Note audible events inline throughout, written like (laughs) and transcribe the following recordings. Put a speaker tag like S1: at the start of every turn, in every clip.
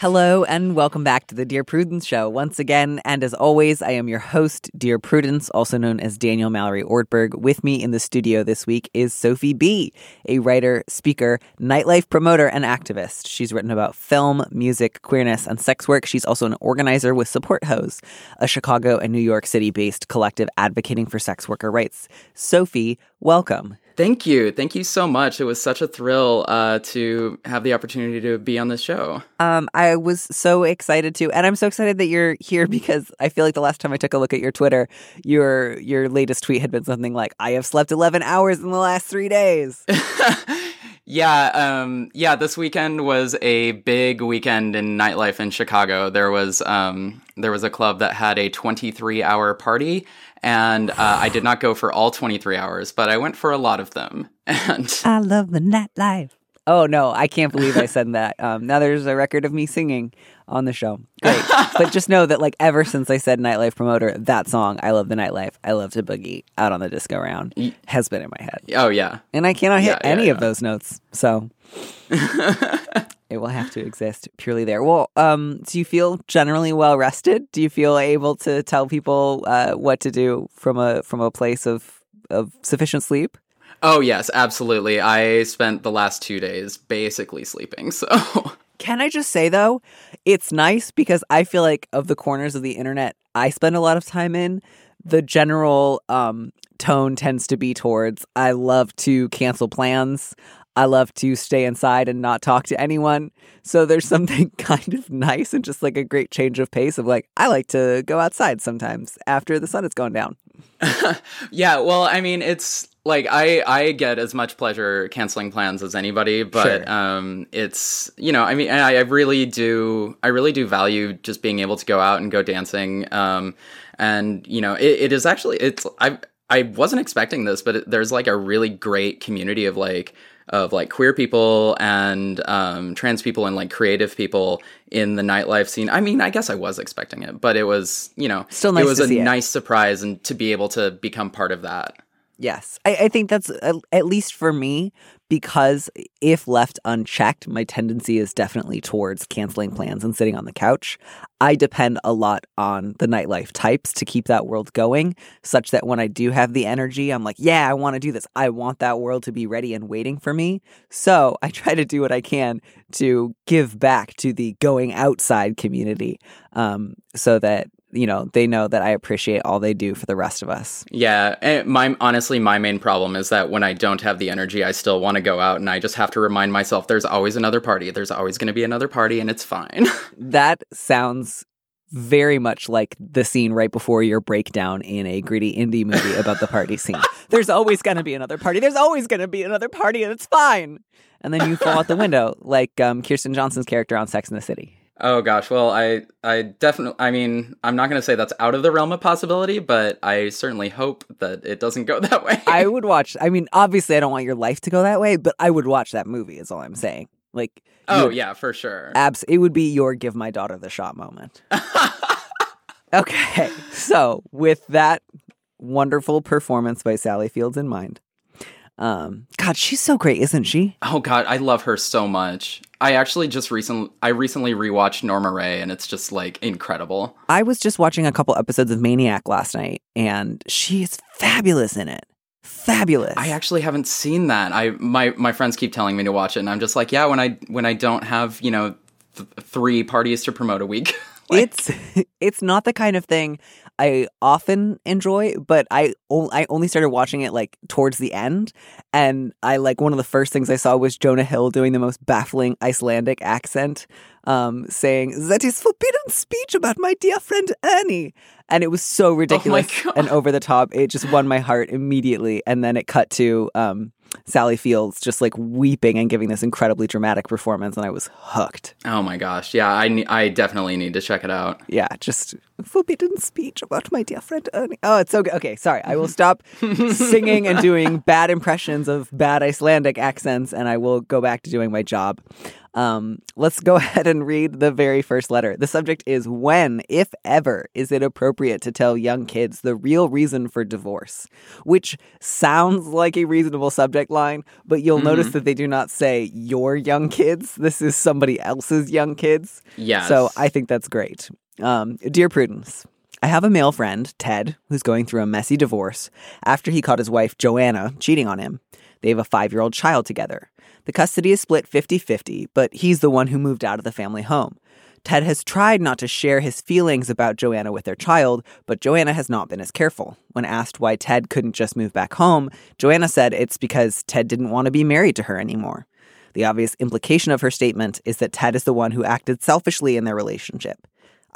S1: Hello and welcome back to the Dear Prudence Show once again. And as always, I am your host, Dear Prudence, also known as Daniel Mallory Ortberg. With me in the studio this week is Sophie Bee, a writer, speaker, nightlife promoter, and activist. She's written about film, music, queerness, and sex work. She's also an organizer with Support Hose, a Chicago and New York City based collective advocating for sex worker rights. Sophie, welcome.
S2: Thank you. Thank you so much. It was such a thrill uh, to have the opportunity to be on this show.
S1: Um, I was so excited to, and I'm so excited that you're here (laughs) because I feel like the last time I took a look at your Twitter, your your latest tweet had been something like, "I have slept 11 hours in the last three days." (laughs)
S2: yeah, um, yeah. This weekend was a big weekend in nightlife in Chicago. There was um, there was a club that had a 23 hour party, and uh, I did not go for all 23 hours, but I went for a lot of them. (laughs) And
S1: I love the nightlife. Oh no, I can't believe I said that. (laughs) Um, now there's a record of me singing on the show. Great, (laughs) but just know that like ever since I said nightlife promoter, that song "I Love the Nightlife," "I Love to Boogie" out on the disco round has been in my head,
S2: oh yeah,
S1: and I cannot hit
S2: Yeah, yeah,
S1: any of those notes. So (laughs) it will have to exist purely there. Well, um, do you feel generally well rested? Do you feel able to tell people uh, what to do from a from a place of of sufficient sleep?
S2: Oh yes, absolutely. I spent the last two days basically sleeping. So (laughs)
S1: Can I just say though, it's nice because I feel like of the corners of the internet I spend a lot of time in, the general um, tone tends to be towards I love to cancel plans. I love to stay inside and not talk to anyone. So there's (laughs) something kind of nice and just like a great change of pace of like, I like to go outside sometimes after the sun has gone down. (laughs)
S2: Yeah, well, I mean, it's like I I get as much pleasure canceling plans as anybody, but
S1: Sure.
S2: um, it's you know, I mean, I, I really do I really do value just being able to go out and go dancing, um, and you know, it, it is actually it's I I wasn't expecting this, but it, there's like a really great community of like of like queer people and um, trans people and like creative people in the nightlife scene. I mean, I guess I was expecting it, but it was you know
S1: Still nice
S2: it was a
S1: it.
S2: nice surprise and to be able to become part of that.
S1: Yes. I, I think that's uh, at least for me because if left unchecked, my tendency is definitely towards canceling plans and sitting on the couch. I depend a lot on the nightlife types to keep that world going, such that when I do have the energy, I'm like, yeah, I want to do this. I want that world to be ready and waiting for me. So (laughs) I try to do what I can to give back to the going outside community um, so that, you know, they know that I appreciate all they do for the rest of us.
S2: Yeah, and my honestly, my main problem is that when I don't have the energy, I still want to go out, and I just have to remind myself there's always another party. There's always going to be another party, and it's fine. (laughs)
S1: That sounds very much like the scene right before your breakdown in a gritty indie movie about the party scene. (laughs) There's always going to be another party. There's always going to be another party, and it's fine. And then you fall out the window, like um, Kristen Johnston's character on Sex in the City.
S2: Oh gosh, well, I I definitely, I mean, I'm not going to say that's out of the realm of possibility, but I certainly hope that it doesn't go (laughs) that way.
S1: I would watch. I mean, obviously, I don't want your life to go that way, but I would watch that movie. Is all I'm saying. Like,
S2: oh yeah, for sure.
S1: abs. It would be your give my daughter the shot moment. (laughs) okay, so with that wonderful performance by Sally Fields in mind, um, God, she's so great, isn't she?
S2: Oh god, I love her so much. I actually just recently I recently rewatched Norma Rae and it's just like incredible.
S1: I was just watching a couple episodes of Maniac last night, and she is fabulous in it. Fabulous.
S2: I actually haven't seen that. I my my friends keep telling me to watch it and I'm just like, yeah, when I when I don't have, you know, th- 3 parties to promote a week. (laughs) like,
S1: it's (laughs) it's not the kind of thing I often enjoy, but I o- I only started watching it like towards the end, and I like one of the first things I saw was Jonah Hill doing the most baffling Icelandic accent, um, saying that is forbidden speech about my dear friend Ernie, and it was so ridiculous (laughs)
S2: God.
S1: and over the top. It just won my heart immediately, and then it cut to um, Sally Fields just like weeping and giving this incredibly dramatic performance, and I was hooked.
S2: Oh my gosh. Yeah, I, ne- I definitely need to check it out.
S1: Yeah, just forbidden speech about my dear friend Ernie. Oh, it's so good. Okay, sorry. I will stop (laughs) singing and doing bad impressions of bad Icelandic accents, and I will go back to doing my job. Um, let's go (laughs) ahead and read the very first letter. The subject is When, if ever, is it appropriate to tell young kids the real reason for divorce? Which sounds like a reasonable subject line, but you'll notice that they do not say your young kids. This is somebody else's young kids.
S2: Yeah.
S1: So I think that's great. Um, Dear Prudence, I have a male friend, Ted, who's going through a messy divorce after he caught his wife, Joanna, cheating on him. They have a five year old child together. The custody is split 50 50, but he's the one who moved out of the family home. Ted has tried not to share his feelings about Joanna with their child, but Joanna has not been as careful. When asked why Ted couldn't just move back home, Joanna said it's because Ted didn't want to be married to her anymore. The obvious implication of her statement is that Ted is the one who acted selfishly in their relationship.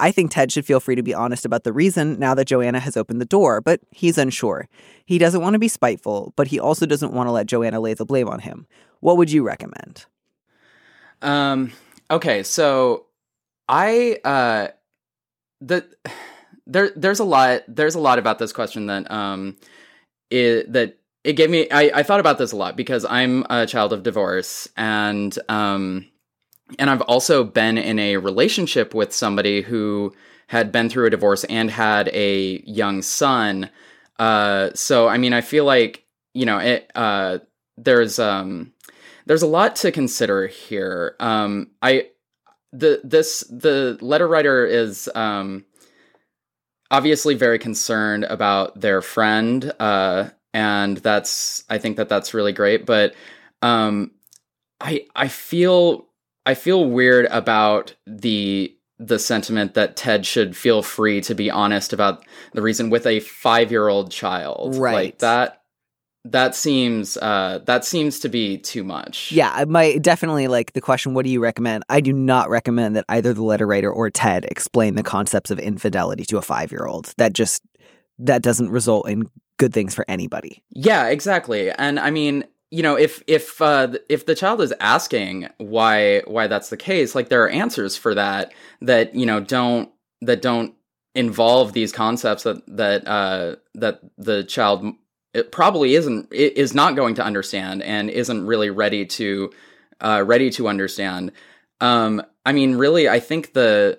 S1: I think Ted should feel free to be honest about the reason now that Joanna has opened the door, but he's unsure. He doesn't want to be spiteful, but he also doesn't want to let Joanna lay the blame on him. What would you recommend?
S2: Um. Okay. So, I uh, the there there's a lot there's a lot about this question that um, it that it gave me. I I thought about this a lot because I'm a child of divorce and um, and I've also been in a relationship with somebody who had been through a divorce and had a young son. Uh, so I mean, I feel like you know it. Uh, there's um there's a lot to consider here. Um, I the this the letter writer is um, obviously very concerned about their friend, uh, and that's I think that that's really great. But um, I I feel I feel weird about the the sentiment that Ted should feel free to be honest about the reason with a five year old child,
S1: Right.
S2: Like that. That seems uh, that seems to be too much.
S1: Yeah, I might definitely like the question, what do you recommend? I do not recommend that either the letter writer or Ted explain the concepts of infidelity to a five year old. That just that doesn't result in good things for anybody.
S2: Yeah, exactly. And I mean, you know, if if uh, if the child is asking why why that's the case, like there are answers for that that you know don't that don't involve these concepts that that uh, that the child probably isn't is not going to understand and isn't really ready to uh, ready to understand. Um, I mean, really, I think the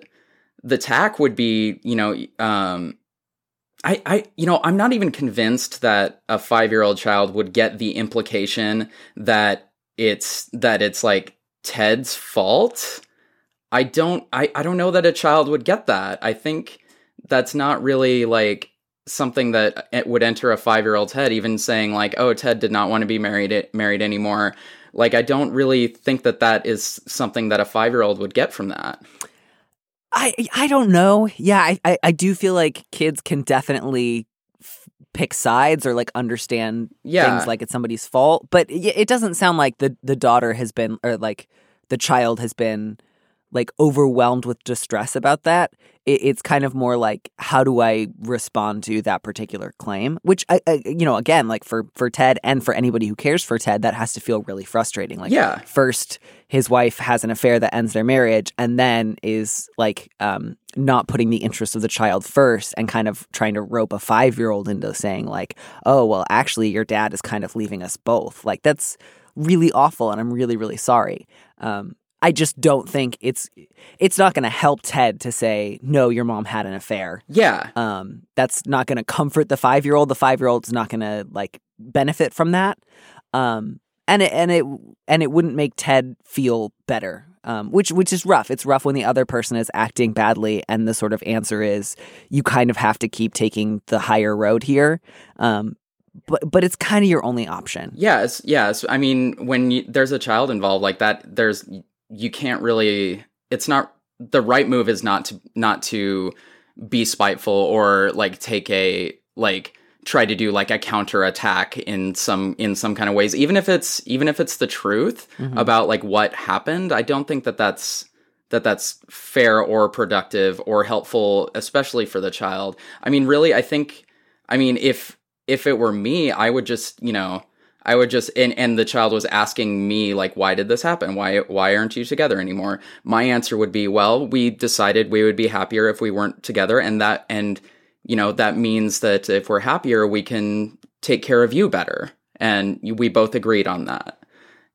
S2: the tack would be, you know, um, I, I, you know, I'm not even convinced that a five year old child would get the implication that it's that it's like Ted's fault. I don't, I, I don't know that a child would get that. I think that's not really like something that it would enter a five year old's head. Even saying like, "Oh, Ted did not want to be married eh, married anymore." Like, I don't really think that that is something that a five year old would get from that.
S1: I I don't know. Yeah, I I, I do feel like kids can definitely f- pick sides or like understand
S2: Yeah.
S1: things like it's somebody's fault, but it, it doesn't sound like the the daughter has been or like the child has been like overwhelmed with distress about that. It, it's kind of more like how do I respond to that particular claim? Which I, I you know again like for for Ted and for anybody who cares for Ted that has to feel really frustrating. Like
S2: Yeah.
S1: first his wife has an affair that ends their marriage and then is like um not putting the interest of the child first and kind of trying to rope a 5-year-old into saying like oh well actually your dad is kind of leaving us both like that's really awful and I'm really really sorry um I just don't think it's it's not going to help Ted to say no your mom had an affair
S2: Yeah.
S1: um, that's not going to comfort the five year old. The five year old's not going to like benefit from that. Um, and it and it and it wouldn't make Ted feel better. Um, which which is rough. It's rough when the other person is acting badly, and the sort of answer is you kind of have to keep taking the higher road here. Um, but but it's kind of your only option.
S2: Yes, yes. I mean, when you, there's a child involved like that, there's you can't really. It's not the right move is not to not to be spiteful or like take a like try to do like a counter attack in some in some kind of ways even if it's even if it's the truth mm-hmm. about like what happened i don't think that that's that that's fair or productive or helpful especially for the child i mean really i think i mean if if it were me i would just you know I would just and and the child was asking me like why did this happen? Why why aren't you together anymore? My answer would be, well, we decided we would be happier if we weren't together and that and you know, that means that if we're happier, we can take care of you better. And we both agreed on that.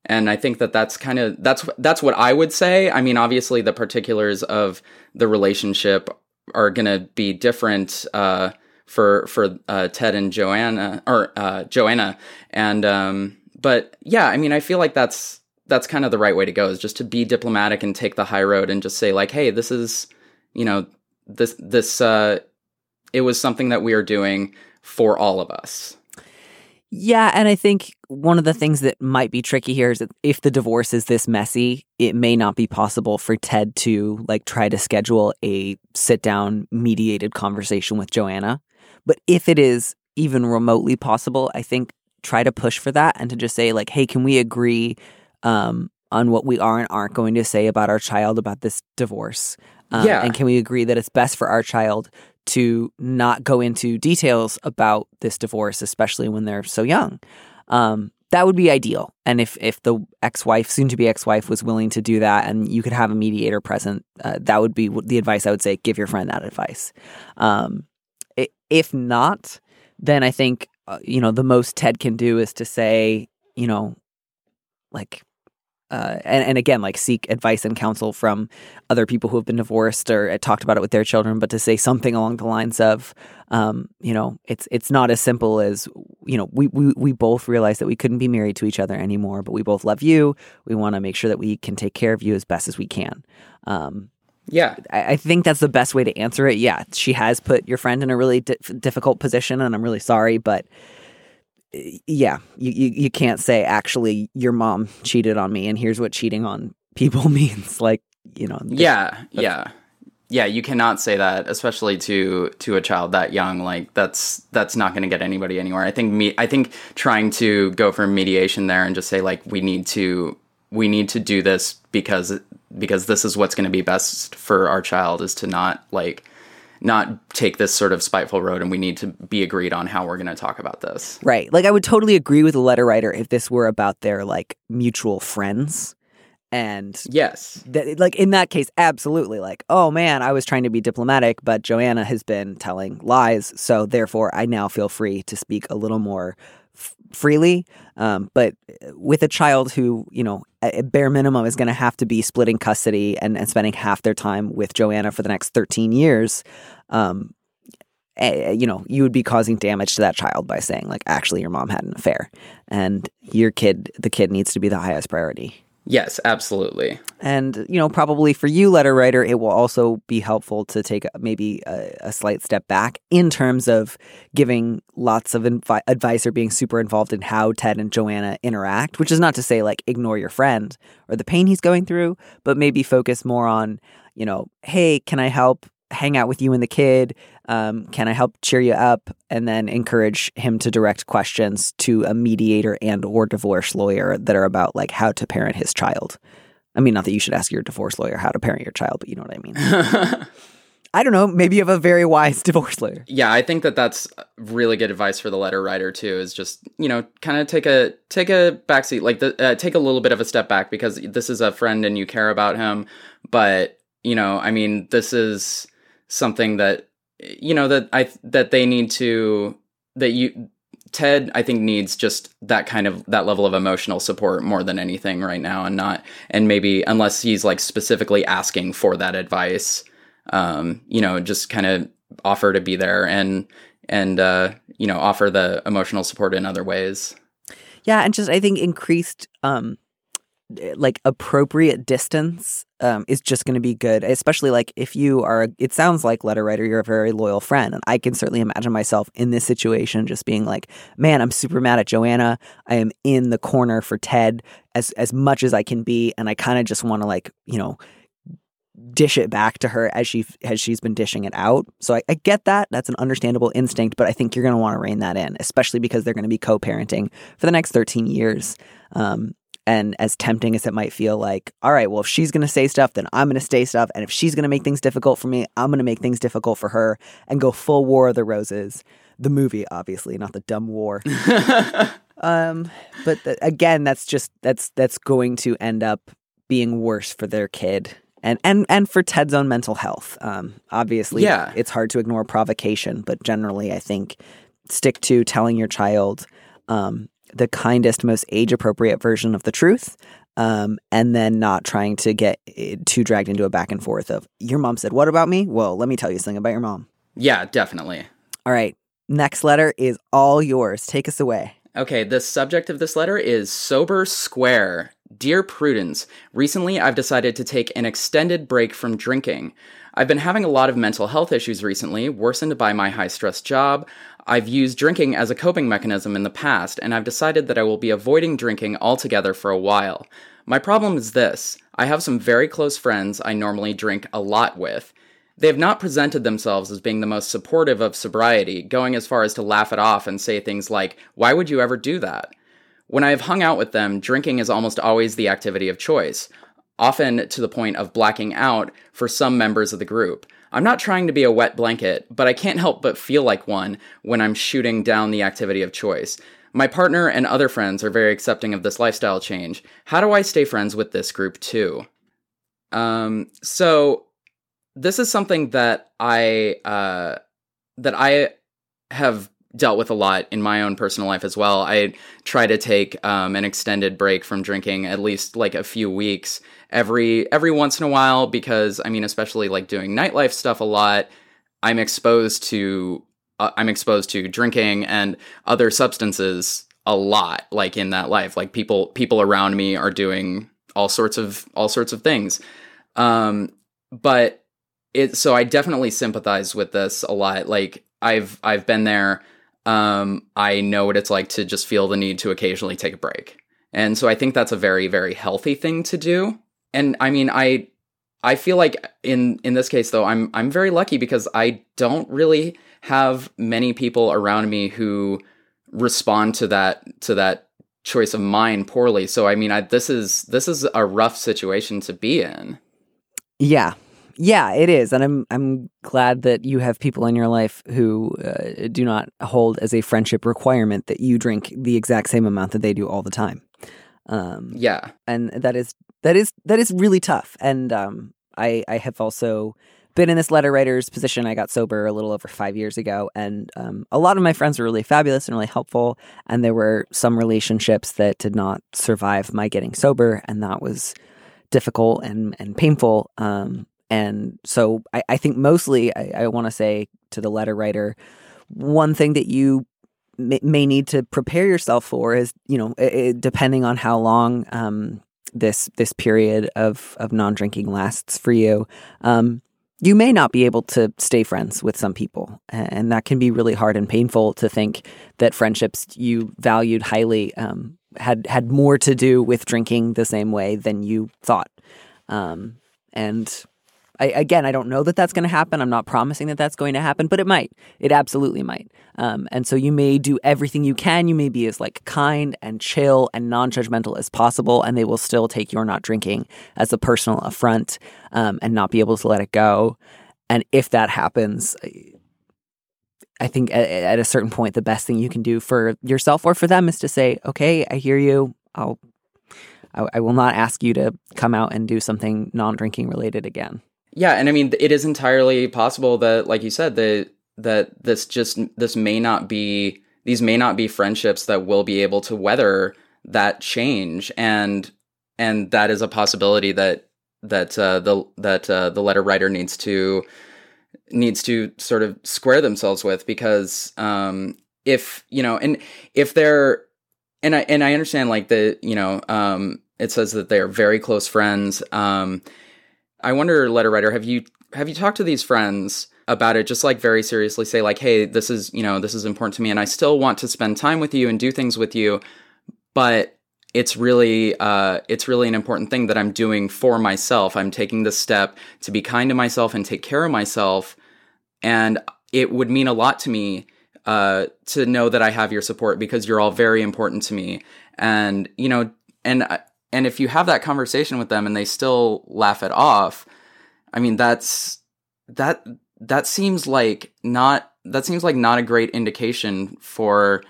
S2: And I think that that's kind of that's that's what I would say. I mean, obviously the particulars of the relationship are going to be different uh, for for uh, Ted and Joanna or uh, Joanna, and um, but yeah, I mean, I feel like that's that's kind of the right way to go is just to be diplomatic and take the high road and just say like, hey, this is you know this this uh, it was something that we are doing for all of us.
S1: Yeah, and I think one of the things that might be tricky here is that if the divorce is this messy, it may not be possible for Ted to like try to schedule a sit down mediated conversation with Joanna. But if it is even remotely possible, I think try to push for that and to just say like, "Hey, can we agree um, on what we are and aren't going to say about our child about this divorce?" Um,
S2: Yeah.
S1: and can we agree that it's best for our child to not go into details about this divorce, especially when they're so young. Um, that would be ideal. And if if the ex-wife, soon to be ex-wife, was willing to do that, and you could have a mediator present, uh, that would be the advice I would say. Give your friend that advice. Um, if not, then I think uh, you know the most Ted can do is to say, you know, like uh, and, and again, like seek advice and counsel from other people who have been divorced or uh, talked about it with their children, but to say something along the lines of, um, you know, it's it's not as simple as, you know, we, we we both realize that we couldn't be married to each other anymore, but we both love you. We want to make sure that we can take care of you as best as we can. Um,
S2: Yeah.
S1: I, I think that's the best way to answer it. Yeah, she has put your friend in a really di- difficult position, and I'm really sorry, but yeah, you, you you can't say actually your mom cheated on me, and here's what cheating on people (laughs) means. Like you know,
S2: Yeah, yeah. Yeah, you cannot say that, especially to to a child that young. Like that's that's not going to get anybody anywhere. I think me. I think trying to go for mediation there and just say like we need to we need to do this because because this is what's going to be best for our child is to not like not take this sort of spiteful road and we need to be agreed on how we're going to talk about this.
S1: right. Like I would totally agree with the letter writer if this were about their like mutual friends, and
S2: Yes.
S1: that like in that case absolutely like oh man i was trying to be diplomatic but joanna has been telling lies so therefore i now feel free to speak a little more freely um, but with a child who you know at bare minimum is going to have to be splitting custody and, and spending half their time with joanna for the next 13 years um, you know you would be causing damage to that child by saying like actually your mom had an affair and your kid the kid needs to be the highest priority
S2: Yes, absolutely.
S1: and, you know, probably for you, letter writer, it will also be helpful to take maybe a, a slight step back in terms of giving lots of invi- advice or being super involved in how Ted and Joanna interact, which is not to say like ignore your friend or the pain he's going through, but maybe focus more on, you know, hey, can I help hang out with you and the kid? Um, can I help cheer you up? And then encourage him to direct questions to a mediator and or divorce lawyer that are about like how to parent his child. I mean, not that you should ask your divorce lawyer how to parent your child, but you know what I mean. (laughs) I don't know. Maybe you have a very wise (laughs) divorce lawyer.
S2: yeah i think that that's really good advice for the letter writer too is just you know kind of take a take a backseat like the, uh, take a little bit of a step back because this is a friend and you care about him but you know i mean this is something that you know that i that they need to that you ted i think needs just that kind of that level of emotional support more than anything right now and not and maybe unless he's like specifically asking for that advice um, you know, just kind of offer to be there and and uh, you know offer the emotional support in other ways.
S1: Yeah, and just I think increased um like appropriate distance um is just going to be good, especially like if you are it sounds like letter writer you're a very loyal friend and I can certainly imagine myself in this situation just being like, "Man, I'm super mad at Joanna. I am in the corner for Ted as as much as I can be and I kind of just want to like, you know, dish it back to her as she as she's been dishing it out. So I, I get that. That's an understandable instinct, but I think you're going to want to rein that in, especially because they're going to be co-parenting for the next 13 years. Um, and as tempting as it might feel like, all right, well, if she's going to say stuff, then I'm going to say stuff. And if she's going to make things difficult for me, I'm going to make things difficult for her and go full War of the Roses. The movie, obviously, not the dumb war. (laughs) Um, but again, that's just that's that's going to end up being worse for their kid and and and for Ted's own mental health. Um, obviously,
S2: Yeah.
S1: it's hard to ignore provocation, but generally, I think stick to telling your child um, the kindest, most age appropriate version of the truth. Um, and then not trying to get eh, too dragged into a back and forth of your mom said, What about me? Well, let me tell you something about your mom.
S2: Yeah, definitely.
S1: All right. Next letter is all yours. Take us away.
S2: Okay, the subject of this letter is Sober Square. Dear Prudence, recently I've decided to take an extended break from drinking. I've been having a lot of mental health issues recently, worsened by my high stress job. I've used drinking as a coping mechanism in the past, and I've decided that I will be avoiding drinking altogether for a while. My problem is this I have some very close friends I normally drink a lot with. They have not presented themselves as being the most supportive of sobriety, going as far as to laugh it off and say things like, Why would you ever do that? When I have hung out with them, drinking is almost always the activity of choice, often to the point of blacking out for some members of the group. I'm not trying to be a wet blanket, but I can't help but feel like one when I'm shooting down the activity of choice. My partner and other friends are very accepting of this lifestyle change. How do I stay friends with this group too? Um, so this is something that I uh, that I have dealt with a lot in my own personal life as well. I try to take um, an extended break from drinking, at least like a few weeks every every once in a while, because I mean, especially like doing nightlife stuff a lot, I'm exposed to uh, I'm exposed to drinking and other substances a lot, like in that life. Like people people around me are doing all sorts of all sorts of things. Um, but it so I definitely sympathize with this a lot. Like I've I've been there. Um, I know what it's like to just feel the need to occasionally take a break. And so I think that's a very very healthy thing to do. And I mean I I feel like in in this case though I'm I'm very lucky because I don't really have many people around me who respond to that to that choice of mine poorly. So I mean I this is this is a rough situation to be in.
S1: Yeah. Yeah, it is. And I'm I'm glad that you have people in your life who uh, do not hold as a friendship requirement that you drink the exact same amount that they do all the time. Um,
S2: Yeah.
S1: and that is that is that is really tough. And um, I I have also been in this letter writer's position. I got sober a little over five years ago, and um, a lot of my friends were really fabulous and really helpful. And there were some relationships that did not survive my getting sober, and that was difficult and and painful. Um, and so I, I think mostly I, I want to say to the letter writer, one thing that you may, need to prepare yourself for is you know i i depending on how long um, this this period of of non drinking lasts for you. Um, you may not be able to stay friends with some people, and that can be really hard and painful to think that friendships you valued highly um, had had more to do with drinking the same way than you thought. Um, and I, again, I don't know that that's going to happen. I'm not promising that that's going to happen, but it might. It absolutely might. Um, and so you may do everything you can. You may be as like kind and chill and non-judgmental as possible, and they will still take your not drinking as a personal affront um, and not be able to let it go. And if that happens, I think at, at a certain point, the best thing you can do for yourself or for them is to say, "Okay, I hear you. I'll." I, I will not ask you to come out and do something non-drinking related again.
S2: Yeah, and I mean it is entirely possible that like you said that that this just this may not be these may not be friendships that will be able to weather that change. And and that is a possibility that that uh, the that uh, the letter writer needs to needs to sort of square themselves with because um if you know and if they're and I and I understand like the you know um it says that they are very close friends um I wonder, letter writer, have you have you talked to these friends about it? Just like very seriously, say like, hey, this is you know this is important to me, and I still want to spend time with you and do things with you, but it's really uh, it's really an important thing that I'm doing for myself. I'm taking this step to be kind to myself and take care of myself, and it would mean a lot to me uh, to know that I have your support because you're all very important to me, and you know, and and if you have that conversation with them and they still laugh it off, I mean that's that that seems like not that seems like not a great indication for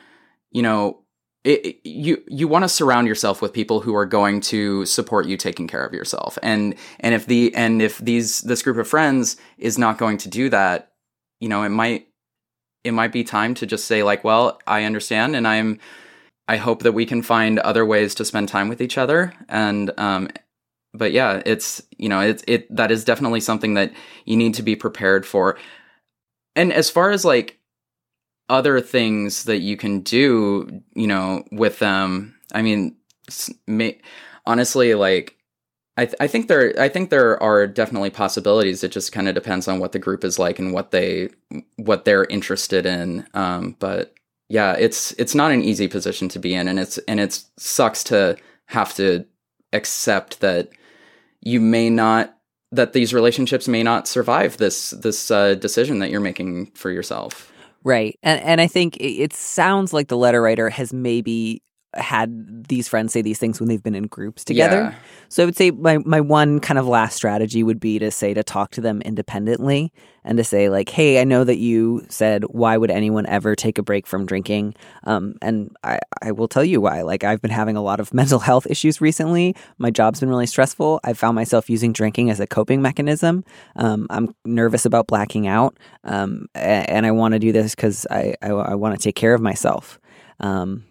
S2: you know it, it- you you want to surround yourself with people who are going to support you taking care of yourself. And and if the and if these this group of friends is not going to do that you know it might it might be time to just say like well i understand and i'm i hope that we can find other ways to spend time with each other and um but yeah it's you know it's it that is definitely something that you need to be prepared for and as far as like other things that you can do, you know, with them. I mean, may, honestly, like I, th- I think there, I think there are definitely possibilities. It just kind of depends on what the group is like and what they, what they're interested in. Um, but yeah, it's it's not an easy position to be in, and it's and it sucks to have to accept that you may not that these relationships may not survive this this uh, decision that you're making for yourself.
S1: Right. And and I think it, it sounds like the letter writer has maybe had these friends say these things when they've been in groups together.
S2: Yeah.
S1: So I would say my my one kind of last strategy would be to say to talk to them independently and to say like, "Hey, I know that you said why would anyone ever take a break from drinking?" Um, and I I will tell you why. Like I've been having a lot of (laughs) mental health issues recently. My job's been really stressful. I found myself using drinking as a coping mechanism. Um, I'm nervous about blacking out, um, and I want to do this because I I, I want to take care of myself. Um,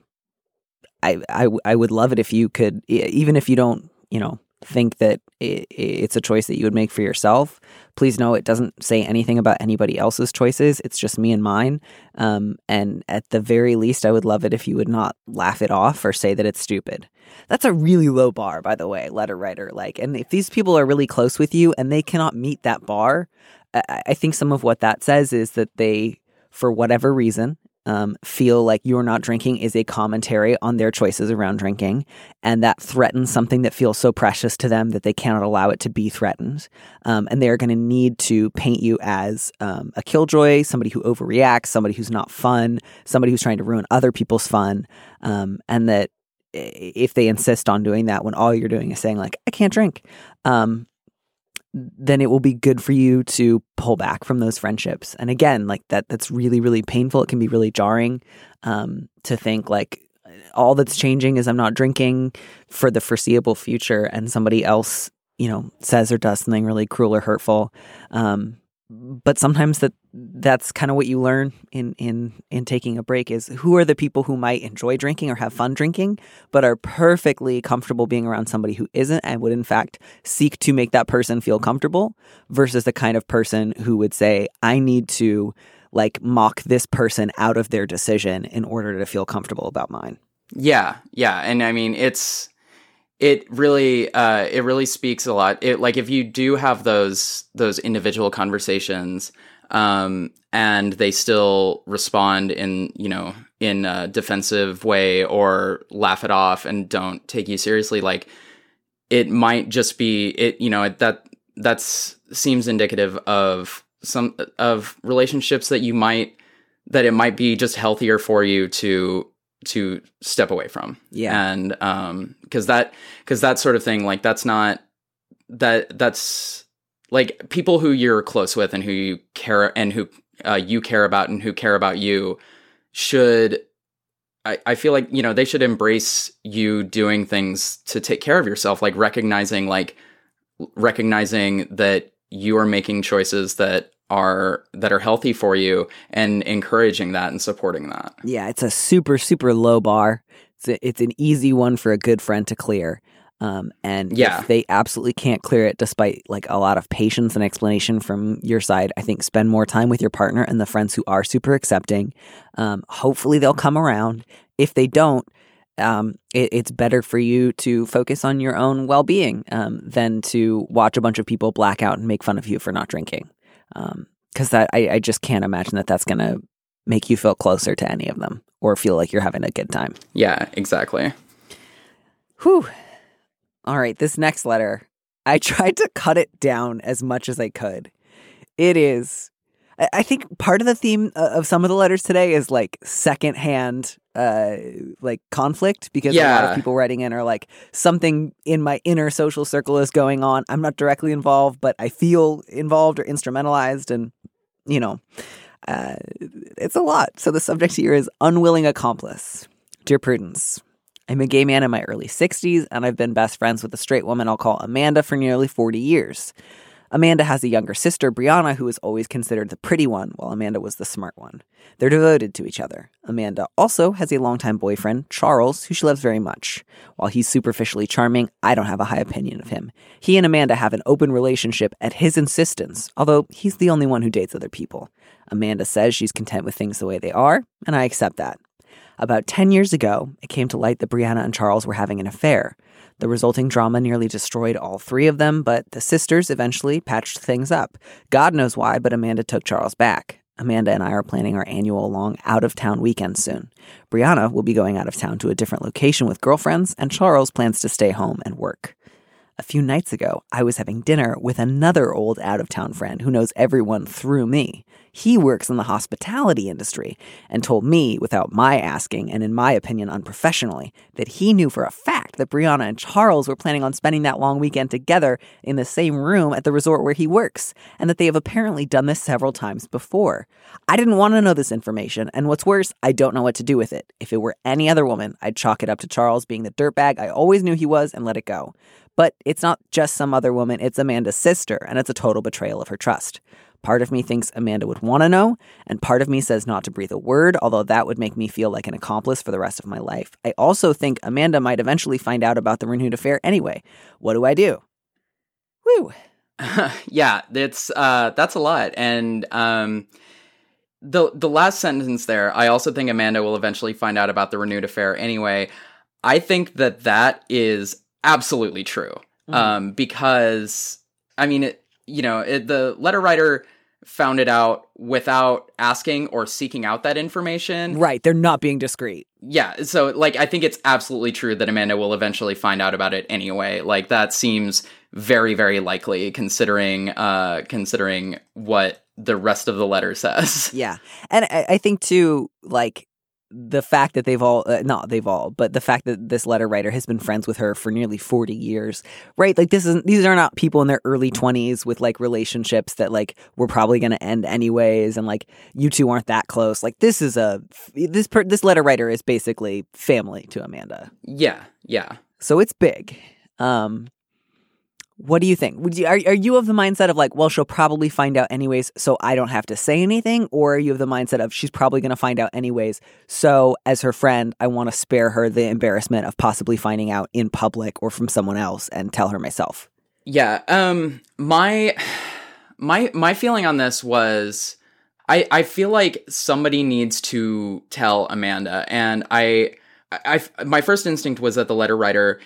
S1: I, I I would love it if you could, even if you don't, you know, think that i it's a choice that you would make for yourself. Please know it doesn't say anything about anybody else's choices. It's just me and mine. Um, and at the very least, I would love it if you would not laugh it off or say that it's stupid. That's a really low bar, by the way, letter writer. Like, and if these people are really close with you and they cannot meet that bar, I, I think some of what that says is that they, for whatever reason, um, feel like you're not drinking is a commentary on their choices around drinking, and that threatens something that feels so precious to them that they cannot allow it to be threatened. Um, and they are going to need to paint you as um, a killjoy, somebody who overreacts, somebody who's not fun, somebody who's trying to ruin other people's fun, um, and that if they insist on doing that when all you're doing is saying like I can't drink, um, then it will be good for you to pull back from those friendships. And again, like that that's really really painful. It can be really jarring um, to think like all that's changing is I'm not drinking for the foreseeable future, and somebody else you know says or does something really cruel or hurtful. Um, but sometimes that that's kind of what you learn in in in taking a break is who are the people who might enjoy drinking or have fun drinking but are perfectly comfortable being around somebody who isn't and would in fact seek to make that person feel comfortable versus the kind of person who would say i need to like mock this person out of their decision in order to feel comfortable about mine.
S2: Yeah, yeah, and I mean it's it really uh it really speaks a lot. It like if you do have those those individual conversations um and they still respond in, you know, in a defensive way or laugh it off and don't take you seriously like it might just be it you know that that's seems indicative of some of relationships that you might that it might be just healthier for you to to step away from
S1: Yeah.
S2: and um because that because that sort of thing like that's not that that's like people who you're close with and who you care and who uh, you care about and who care about you should I, I feel like you know they should embrace you doing things to take care of yourself like recognizing like recognizing that you are making choices that are that are healthy for you and encouraging that and supporting that
S1: Yeah, it's a super super low bar. It's a, it's an easy one for a good friend to clear. Um, and
S2: Yeah.
S1: if they absolutely can't clear it, despite like a lot of patience and explanation from your side, I think spend more time with your partner and the friends who are super accepting. Um, hopefully they'll come around. If they don't, um, it, it's better for you to focus on your own well being um, than to watch a bunch of people black out and make fun of you for not drinking. Because that I, I just can't imagine that that's going to make you feel closer to any of them or feel like you're having a good time.
S2: yeah exactly
S1: Whew. All right, this next letter, I (laughs) tried to cut it down as much as I could. It is, I I think part of the theme uh, of some of the letters today is like secondhand, uh, like conflict because a lot of people writing in are like something in my inner social circle is going on. I'm not directly involved, but I feel involved or instrumentalized, and you know, uh, it's a lot. So the subject here is unwilling accomplice. Dear Prudence, I'm a gay man in my early 60s, and I've been best friends with a straight woman I'll call Amanda for nearly 40 years. Amanda has a younger sister, Brianna, who is always considered the pretty one, while Amanda was the smart one. They're devoted to each other. Amanda also has a longtime boyfriend, Charles, who she loves very much. While he's superficially charming, I don't have a high opinion of him. He and Amanda have an open relationship at his insistence, although he's the only one who dates other people. Amanda says she's content with things the way they are, and I accept that. About 10 years ago, it came to light that Brianna and Charles were having an affair. The resulting drama nearly destroyed all three of them, but the sisters eventually patched things up. God knows why, but Amanda took Charles back. Amanda and I are planning our annual long out of town weekend soon. Brianna will be going out of town to a different location with girlfriends, and Charles plans to stay home and work. A few nights ago, I was having dinner with another old out of town friend who knows everyone through me. He works in the hospitality industry and told me, without my asking, and in my opinion unprofessionally, that he knew for a fact that Brianna and Charles were planning on spending that long weekend together in the same room at the resort where he works, and that they have apparently done this several times before. I didn't want to know this information, and what's worse, I don't know what to do with it. If it were any other woman, I'd chalk it up to Charles being the dirtbag I always knew he was and let it go. But it's not just some other woman, it's Amanda's sister, and it's a total betrayal of her trust. Part of me thinks Amanda would want to know, and part of me says not to breathe a word, although that would make me feel like an accomplice for the rest of my life. I also think Amanda might eventually find out about the renewed affair anyway. What do I do? Woo. (laughs)
S2: yeah, it's uh, that's a lot, and um, the the last sentence there. I also think Amanda will eventually find out about the renewed affair anyway. I think that that is absolutely true. Mm-hmm. Um, because I mean, it, you know, it, the letter writer found it out without asking or seeking out that information.
S1: Right. They're not being discreet.
S2: Yeah. So, like, I think it's absolutely true that Amanda will eventually find out about it anyway. Like, that seems very, very likely considering, uh, considering what the rest of the letter says.
S1: Yeah. And I, I think, too, like, the fact that they've all uh, not they've all but the fact that this letter writer has been friends with her for nearly 40 years right? Like this is these are not people in their early 20s with like relationships that like were probably going to end anyways and like you two aren't that close. Like this is a this per, this letter writer is basically family to Amanda.
S2: Yeah yeah.
S1: So it's big. Um what do you think? Would you are, are you of the mindset of like, well, she'll probably find out anyways, so I don't have to say anything, or are you of the mindset of she's probably going to find out anyways, so as her friend, I want to spare her the embarrassment of possibly finding out in public or from someone else and tell her myself?
S2: Yeah, um my my my feeling on this was I I feel like somebody needs to tell Amanda and I I, I my first instinct was that the letter writer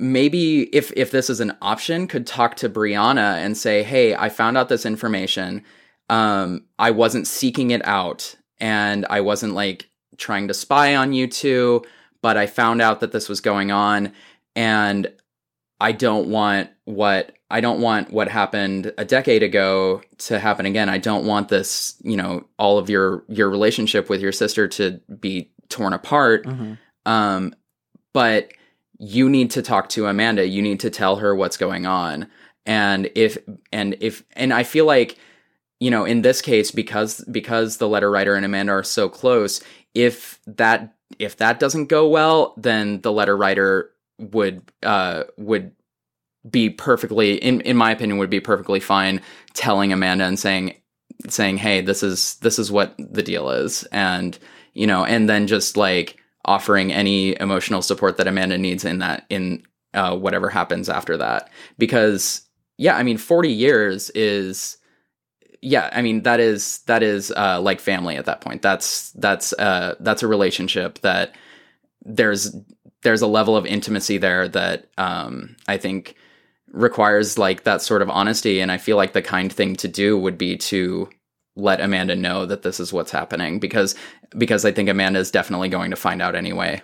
S2: maybe if if this is an option could talk to Brianna and say, "Hey, I found out this information. Um I wasn't seeking it out and I wasn't like trying to spy on you two, but I found out that this was going on and I don't want what I don't want what happened a decade ago to happen again. I don't want this, you know, all of your your relationship with your sister to be torn apart. Mm-hmm. Um but you need to talk to Amanda. You need to tell her what's going on. And if and if and I feel like you know in this case because because the letter writer and Amanda are so close, if that if that doesn't go well, then the letter writer would uh would be perfectly in in my opinion would be perfectly fine telling Amanda and saying saying hey this is this is what the deal is and you know and then just like offering any emotional support that Amanda needs in that in uh, whatever happens after that. Because yeah, I mean, forty years is yeah, I mean that is that is uh, like family at that point. That's that's uh, that's a relationship that there's there's a level of intimacy there that um, I think requires like that sort of honesty. And I feel like the kind thing to do would be to let Amanda know that this is what's happening because because I think Amanda is definitely going to find out anyway.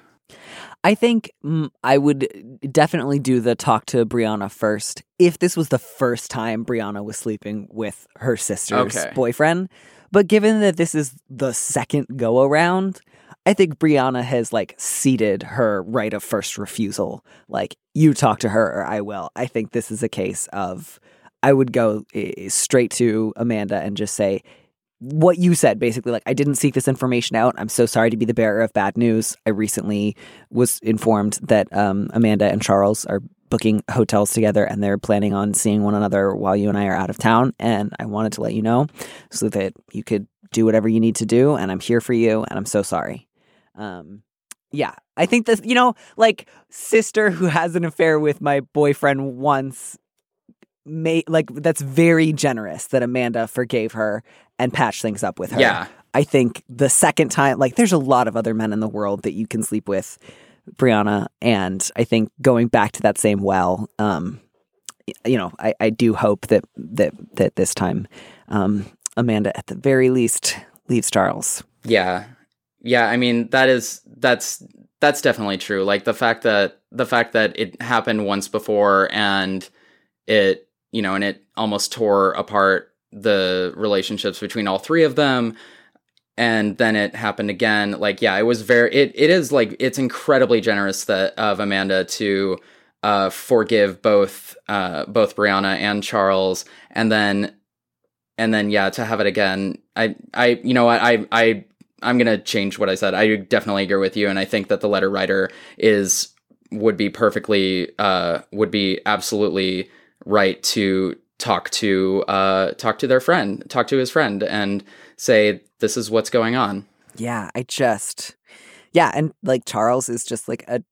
S1: I think mm, I would definitely do the talk to Brianna first if this was the first time Brianna was sleeping with her sister's okay. boyfriend. But given that this is the second go around, I think Brianna has like ceded her right of first refusal. Like, you talk to her or I will. I think this is a case of I would go straight to Amanda and just say, what you said basically like I didn't seek this information out. I'm so sorry to be the bearer of bad news. I recently was informed that um, Amanda and Charles are booking hotels together and they're planning on seeing one another while you and I are out of town and I wanted to let you know so that you could do whatever you need to do and I'm here for you and I'm so sorry. Um yeah, I think this, you know, like sister who has an affair with my boyfriend once may like that's very generous that Amanda forgave her and patched things up with her.
S2: Yeah.
S1: I think the second time like there's a lot of other men in the world that you can sleep with Brianna and I think going back to that same well um you know, I, I do hope that that that this time um Amanda at the very least leaves Charles.
S2: Yeah. Yeah, I mean that is that's that's definitely true. Like the fact that the fact that it happened once before and it, you know, and it almost tore apart the relationships between all three of them and then it happened again. Like yeah, it was very it it is like it's incredibly generous that of Amanda to uh forgive both uh both Brianna and Charles and then and then yeah, to have it again. I I you know what I I I'm gonna change what I said. I definitely agree with you, and I think that the letter writer is would be perfectly uh, would be absolutely right to talk to uh, talk to their friend, talk to his friend, and say this is what's going on.
S1: Yeah, I just yeah, and like Charles is just like a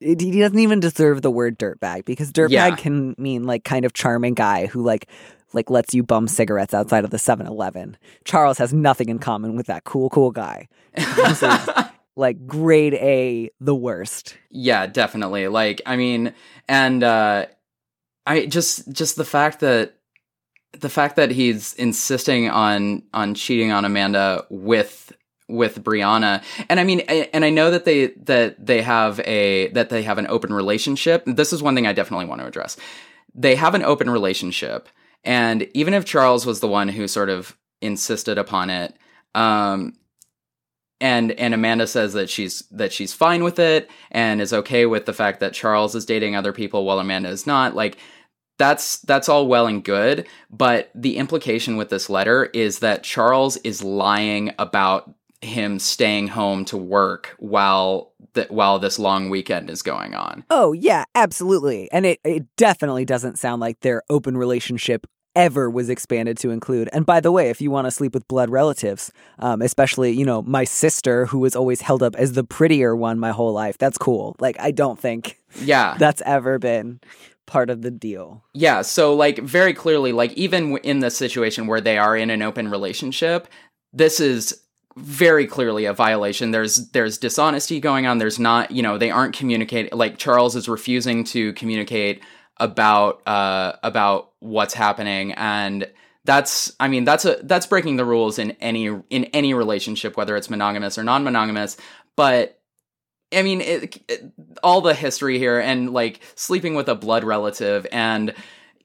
S1: he doesn't even deserve the word dirtbag because dirtbag
S2: Yeah.
S1: can mean like kind of charming guy who like like lets you bum cigarettes outside of the 7-Eleven. Charles has nothing in common with that cool cool guy. Is (laughs) like grade A the worst.
S2: Yeah, definitely. Like, I mean, and uh I just just the fact that the fact that he's insisting on on cheating on Amanda with with Brianna. And I mean and I know that they that they have a that they have an open relationship. This is one thing I definitely want to address. They have an open relationship and even if Charles was the one who sort of insisted upon it, um and and Amanda says that she's that she's fine with it and is okay with the fact that Charles is dating other people while Amanda is not like that's that's all well and good but the implication with this letter is that Charles is lying about him staying home to work while th- while this long weekend is going on.
S1: Oh yeah, absolutely. And it, it definitely doesn't sound like their open relationship ever was expanded to include. And by the way, if you want to sleep with blood relatives, um, especially, you know, my sister who was always held up as the prettier one my whole life, that's cool. Like I don't think
S2: Yeah. (laughs)
S1: that's ever been part of the deal.
S2: Yeah, so like very clearly, like even in the situation where they are in an open relationship, this is very clearly a violation. There's there's dishonesty going on. There's not, you know, they aren't communicating. Like Charles is refusing to communicate about uh about what's happening, and that's I mean that's a that's breaking the rules in any in any relationship, whether it's monogamous or non-monogamous. But I mean, it, it- all the history here and like sleeping with a blood relative and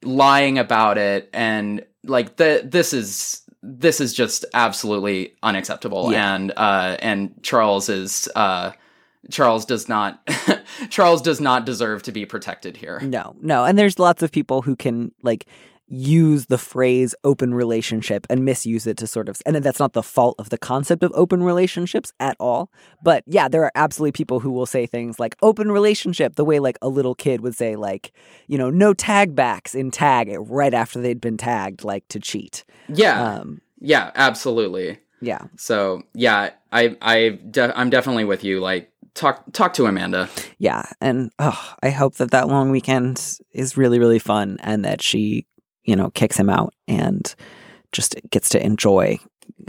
S2: lying about it and like the this is this is just absolutely unacceptable
S1: Yeah.
S2: and uh and Charles is uh Charles does not (laughs) Charles does not deserve to be protected here.
S1: No, no. And there's lots of people who can like use the phrase open relationship and misuse it to sort of and that's not the fault of the concept of open relationships at all but yeah there are absolutely people who will say things like open relationship the way like a little kid would say like you know no tag backs in tag right after they'd been tagged like to cheat
S2: Yeah.
S1: um
S2: yeah, absolutely.
S1: yeah
S2: So, yeah, I I de- I'm definitely with you like talk talk to Amanda.
S1: yeah and oh, i hope that that long weekend is really really fun and that she you know kicks him out and just gets to enjoy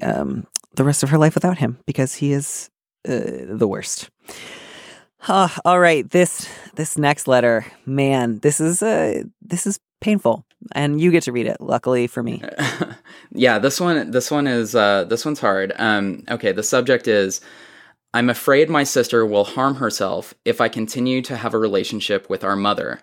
S1: um, the rest of her life without him because he is uh, the worst Ah, all right this this next letter man this is uh this is painful and you get to read it luckily for me (laughs)
S2: yeah, this one this one is uh this one's hard. Um okay, the subject is I'm afraid my sister will harm herself if I continue to have a relationship with our mother.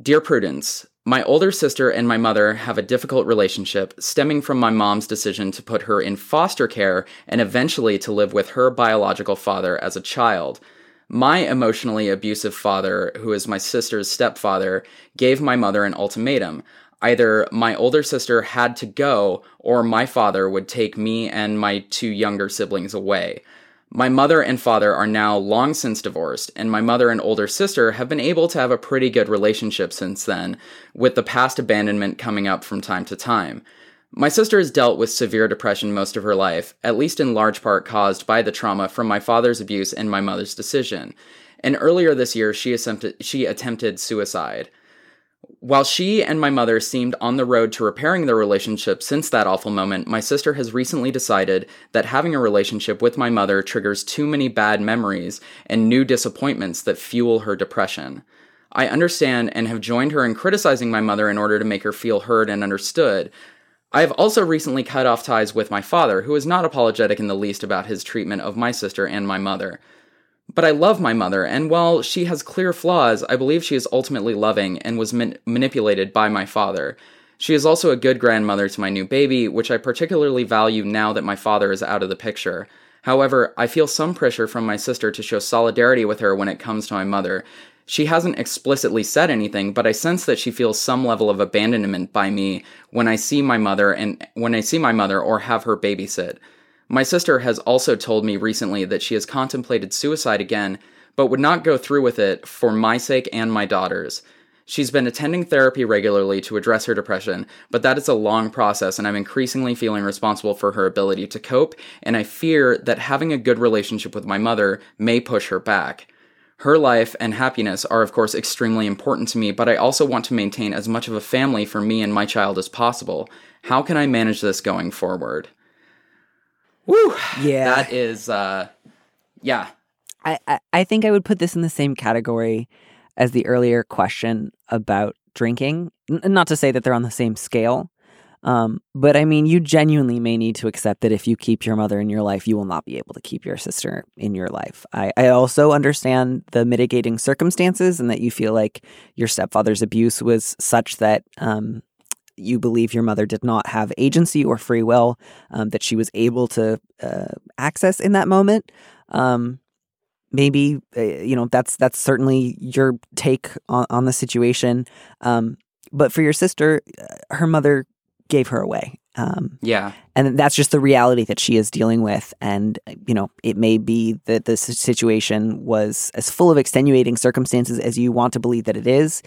S2: Dear Prudence, my older sister and my mother have a difficult relationship stemming from my mom's decision to put her in foster care and eventually to live with her biological father as a child. My emotionally abusive father, who is my sister's stepfather, gave my mother an ultimatum. either my older sister had to go or my father would take me and my two younger siblings away. My mother and father are now long since divorced, and my mother and older sister have been able to have a pretty good relationship since then, with the past abandonment coming up from time to time. My sister has dealt with severe depression most of her life, at least in large part caused by the trauma from my father's abuse and my mother's decision. And earlier this year, she attempted, suicide. While she and my mother seemed on the road to repairing their relationship since that awful moment, my sister has recently decided that having a relationship with my mother triggers too many bad memories and new disappointments that fuel her depression. I understand and have joined her in criticizing my mother in order to make her feel heard and understood. I have also recently cut off ties with my father, who is not apologetic in the least about his treatment of my sister and my mother. But I love my mother, and while she has clear flaws, I believe she is ultimately loving and was man- manipulated by my father. She is also a good grandmother to my new baby, which I particularly value now that my father is out of the picture. However, I feel some pressure from my sister to show solidarity with her when it comes to my mother. She hasn't explicitly said anything, but I sense that she feels some level of abandonment by me when I see my mother and when I see my mother or have her babysit. My sister has also told me recently that she has contemplated suicide again, but would not go through with it for my sake and my daughter's. She's been attending therapy regularly to address her depression, but that is a long process, and I'm increasingly feeling responsible for her ability to cope, and I fear that having a good relationship with my mother may push her back. Her life and happiness are, of course, extremely important to me, but I also want to maintain as much of a family for me and my child as possible. How can I manage this going forward? Woo!
S1: Yeah.
S2: That is, uh, yeah.
S1: I, I, I think I would put this in the same category as the earlier question about drinking. N- not to say that they're on the same scale, um, but I mean, you genuinely may need to accept that if you keep your mother in your life, you will not be able to keep your sister in your life. I, I also understand the mitigating circumstances and that you feel like your stepfather's abuse was such that um, you believe your mother did not have agency or free will um, that she was able to uh, access in that moment. Um, maybe uh, you know that's that's certainly your take on, on the situation. Um, but for your sister, uh, her mother gave her away. Um,
S2: Yeah.
S1: and that's just the reality that she is dealing with. And you know, it may be that the situation was as full of extenuating circumstances as you want to believe that it is,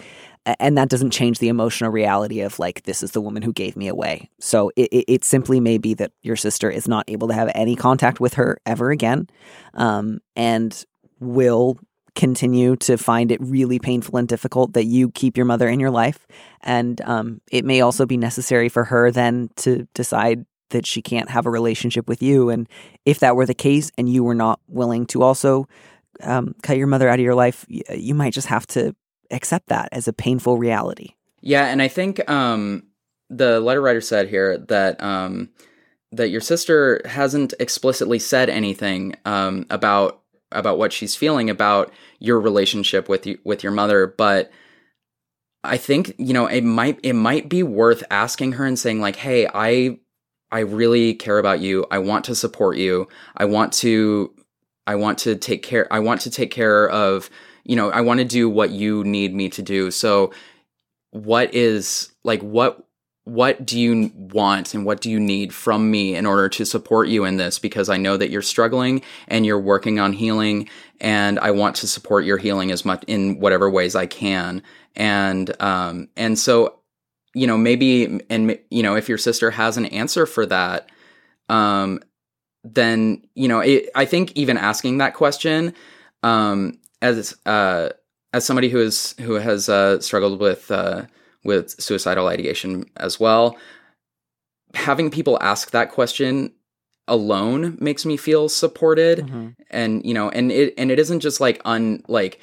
S1: and that doesn't change the emotional reality of like this is the woman who gave me away. So it, it, simply may be that your sister is not able to have any contact with her ever again, um, and will continue to find it really painful and difficult that you keep your mother in your life. And um, it may also be necessary for her then to decide that she can't have a relationship with you. And if that were the case and you were not willing to also um, cut your mother out of your life, you might just have to accept that as a painful reality.
S2: Yeah, and I think um, the letter writer said here that um, that your sister hasn't explicitly said anything um, about about what she's feeling about your relationship with you, with your mother, but I think you know it might it might be worth asking her and saying like, "Hey, I I really care about you. I want to support you. I want to I want to take care I want to take care of, you know, I want to do what you need me to do. So what is like what what do you want and what do you need from me in order to support you in this because I know that you're struggling and you're working on healing and I want to support your healing as much in whatever ways I can and um and so you know maybe and you know if your sister has an answer for that um then you know it, I think even asking that question um as uh as somebody who is who has uh, struggled with uh, with suicidal ideation as well, having people ask that question alone makes me feel supported, and you know, and it and it isn't just like un like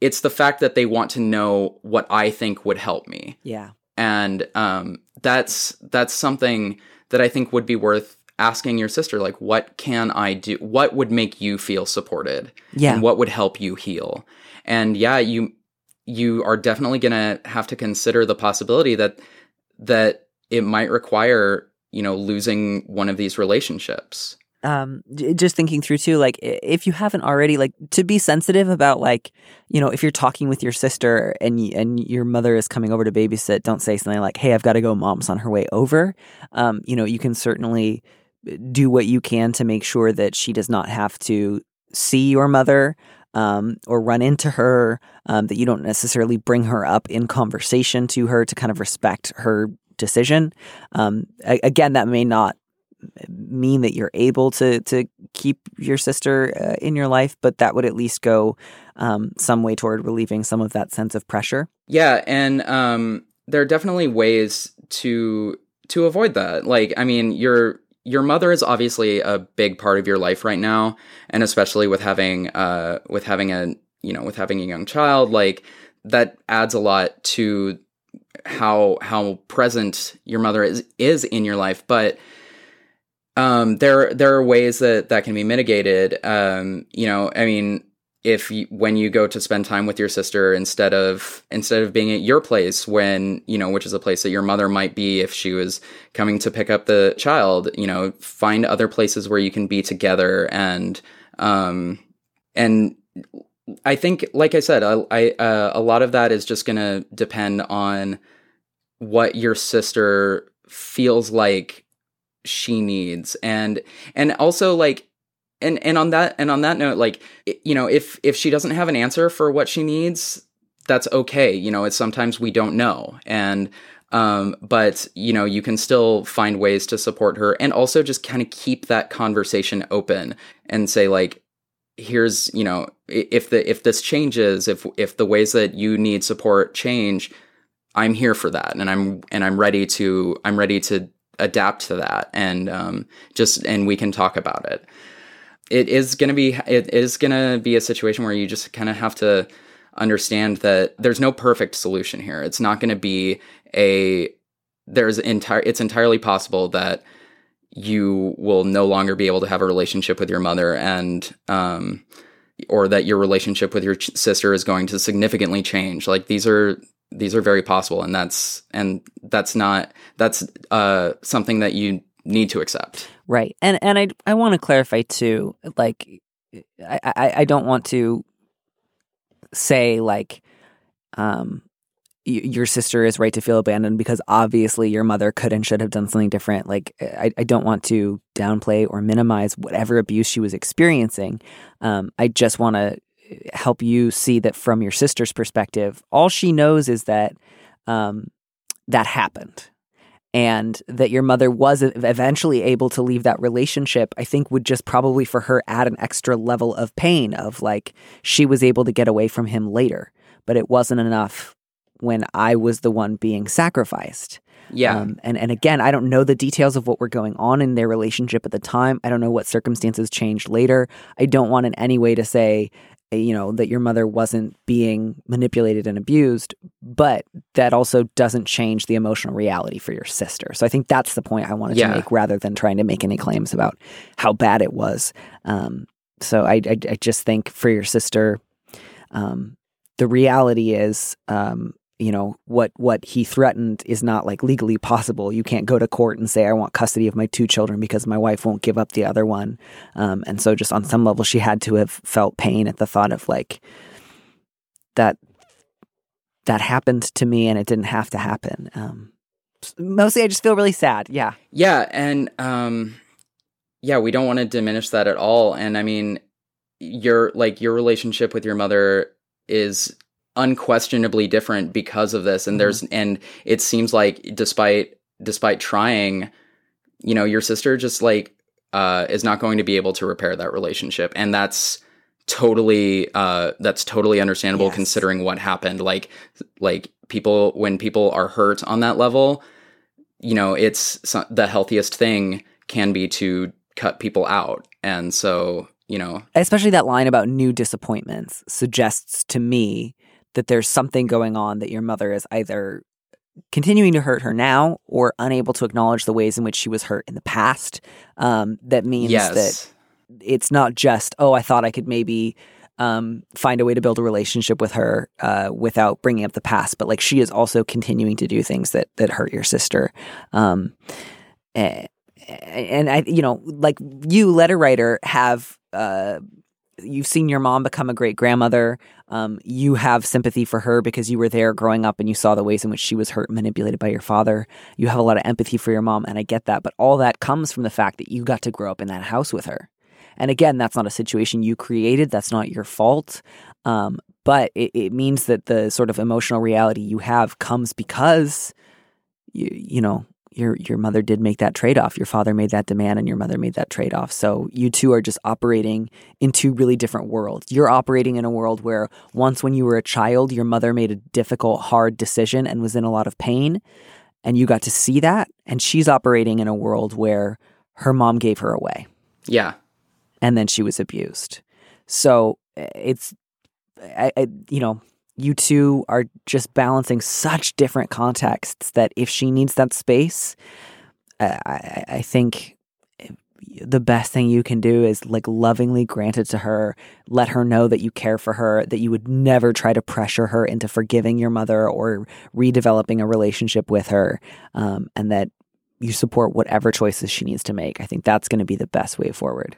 S2: it's the fact that they want to know what I think would help me,
S1: Yeah.
S2: and um, that's that's something that I think would be worth asking your sister like what can i do? What would make you feel supported?
S1: Yeah.
S2: and what would help you heal? And yeah you you are definitely going to have to consider the possibility that that it might require you know losing one of these relationships.
S1: Um just thinking through too like if you haven't already like to be sensitive about like you know if you're talking with your sister and and your mother is coming over to babysit don't say something like hey i've got to go mom's on her way over. Um you know you can certainly do what you can to make sure that she does not have to see your mother um, or run into her, um, that you don't necessarily bring her up in conversation to her to kind of respect her decision. Um, again, that may not mean that you're able to to keep your sister uh, in your life, but that would at least go um, some way toward relieving some of that sense of pressure.
S2: Yeah, and um, there are definitely ways to to avoid that. Like, I mean, your your mother is obviously a big part of your life right now, and especially with having uh with having a you know with having a young child, like that adds a lot to how how present your mother is is in your life. But um, there there are ways that that can be mitigated. Um, you know, I mean, if you, when you go to spend time with your sister instead of instead of being at your place when you know which is a place that your mother might be if she was coming to pick up the child you know find other places where you can be together and um and i think like i said i, I uh, a lot of that is just going to depend on what your sister feels like she needs. And and also like and and on that and on that note like you know if if she doesn't have an answer for what she needs that's okay. You know it's sometimes we don't know. And um but you know you can still find ways to support her and also just kind of keep that conversation open and say like here's you know if the if this changes if if the ways that you need support change i'm here for that. And i'm and i'm ready to i'm ready to adapt to that and um just and we can talk about it it is going to be it is going to be a situation where you just kind of have to understand that there's no perfect solution here. It's not going to be a there's entire it's entirely possible that you will no longer be able to have a relationship with your mother and um or that your relationship with your ch- sister is going to significantly change. Like these are these are very possible and that's and that's not that's uh something that you need to accept
S1: Right. And and I I want to clarify too, like I, I I don't want to say like um your sister is right to feel abandoned because obviously your mother could and should have done something different. Like I, I don't want to downplay or minimize whatever abuse she was experiencing. Um, I just want to help you see that from your sister's perspective, all she knows is that um, that happened and that your mother was eventually able to leave that relationship, I think would just probably for her add an extra level of pain of like she was able to get away from him later, but it wasn't enough when I was the one being sacrificed.
S2: yeah
S1: Um, and and again, I don't know the details of what were going on in their relationship at the time. I don't know what circumstances changed later. I don't want in any way to say, you know, that your mother wasn't being manipulated and abused, but that also doesn't change the emotional reality for your sister. So I think that's the point I wanted
S2: Yeah.
S1: to make, rather than trying to make any claims about how bad it was. Um, so I, I I just think for your sister, um, the reality is um, you know what what he threatened is not like legally possible. You can't go to court and say i want custody of my two children because my wife won't give up the other one. Um, and so just on some level she had to have felt pain at the thought of like that that happened to me and it didn't have to happen. Um, mostly i just feel really sad. Yeah.
S2: Yeah, and um yeah, we don't want to diminish that at all. And I mean, your like your relationship with your mother is unquestionably different because of this. And there's and it seems like despite despite trying, you know, your sister just like uh is not going to be able to repair that relationship. And that's totally uh that's totally understandable
S1: Yes.
S2: considering what happened. Like like people when people are hurt on that level, you know, it's the healthiest thing can be to cut people out. And so, you know,
S1: especially that line about new disappointments suggests to me that there's something going on that your mother is either continuing to hurt her now or unable to acknowledge the ways in which she was hurt in the past um, that means
S2: yes.
S1: that it's not just oh i thought i could maybe um, find a way to build a relationship with her uh, without bringing up the past but like she is also continuing to do things that that hurt your sister um, eh, and I, you know, like you, letter writer, have uh, you've seen your mom become a great grandmother. Um, you have sympathy for her because you were there growing up and you saw the ways in which she was hurt and manipulated by your father. You have a lot of empathy for your mom, and I get that. But all that comes from the fact that you got to grow up in that house with her. And again, that's not a situation you created. That's not your fault. Um, but it, it means that the sort of emotional reality you have comes because you, you know, your your mother did make that trade off. Your father made that demand, and your mother made that trade off. So you two are just operating in two really different worlds. You're operating in a world where once, when you were a child, your mother made a difficult, hard decision and was in a lot of pain, and you got to see that. And she's operating in a world where her mom gave her away.
S2: Yeah,
S1: and then she was abused. So eh, it's, I, I you know, you two are just balancing such different contexts that if she needs that space, I, I think the best thing you can do is like lovingly grant it to her, let her know that you care for her, that you would never try to pressure her into forgiving your mother or redeveloping a relationship with her, um, and that you support whatever choices she needs to make. I think that's going to be the best way forward.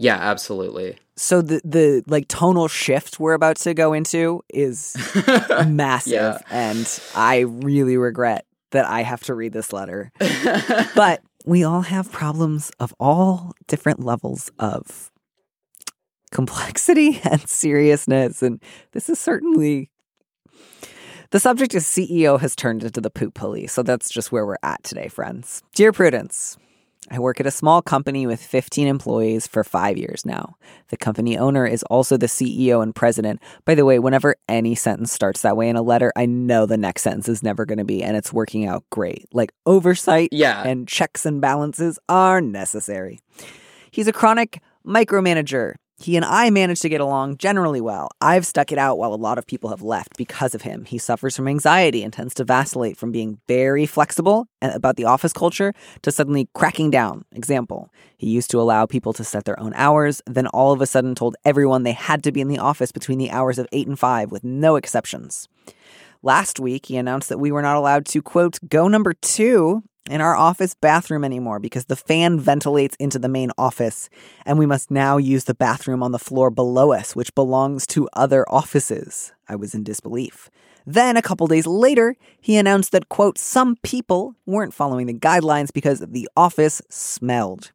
S2: Yeah, absolutely.
S1: So the the like tonal shift we're about to go into is (laughs) massive yeah. and I really regret that I have to read this letter. (laughs) but we all have problems of all different levels of complexity (laughs) and seriousness and this is certainly the subject is CEO has turned into the poop police. So that's just where we're at today, friends. Dear Prudence, I work at a small company with 15 employees for five years now. The company owner is also the CEO and president. By the way, whenever any sentence starts that way in a letter, I know the next sentence is never going to be, and it's working out great. Like oversight
S2: yeah.
S1: and checks and balances are necessary. He's a chronic micromanager. He and I manage to get along generally well. I've stuck it out while a lot of people have left because of him. He suffers from anxiety and tends to vacillate from being very flexible uh, about the office culture to suddenly cracking down. Example, he used to allow people to set their own hours, then all of a sudden told everyone they had to be in the office between the hours of 8 and 5 with no exceptions. Last week, he announced that we were not allowed to, quote, go number two in our office bathroom anymore because the fan ventilates into the main office, and we must now use the bathroom on the floor below us, which belongs to other offices. I was in disbelief. Then, a couple days later, he announced that, quote, some people weren't following the guidelines because the office smelled.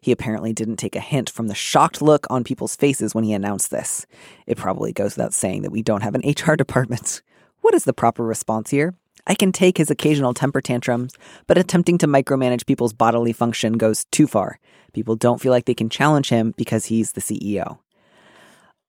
S1: He apparently didn't take a hint from the shocked look on people's faces when he announced this. It probably goes without saying that we don't have an HR (laughs) department. What is the proper response here? I can take his occasional temper tantrums, but attempting to micromanage people's bodily function goes too far. People don't feel like they can challenge him because he's the CEO.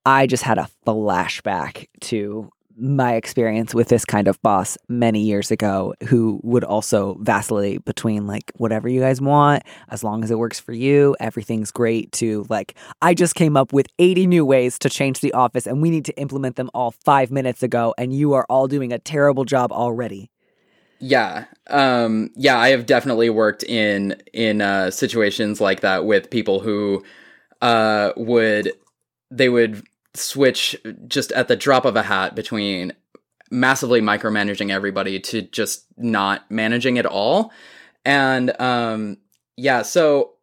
S1: I just had a flashback to my experience with this kind of boss many years ago who would also vacillate between like whatever you guys want as long as it works for you everything's great to like i just came up with 80 new ways to change the office and we need to implement them all 5 minutes ago and you are all doing a terrible job already.
S2: Yeah um yeah i have definitely worked in in uh situations like that with people who uh would they would switch just at the drop of a hat between massively micromanaging everybody to just not managing at all. And um, yeah, so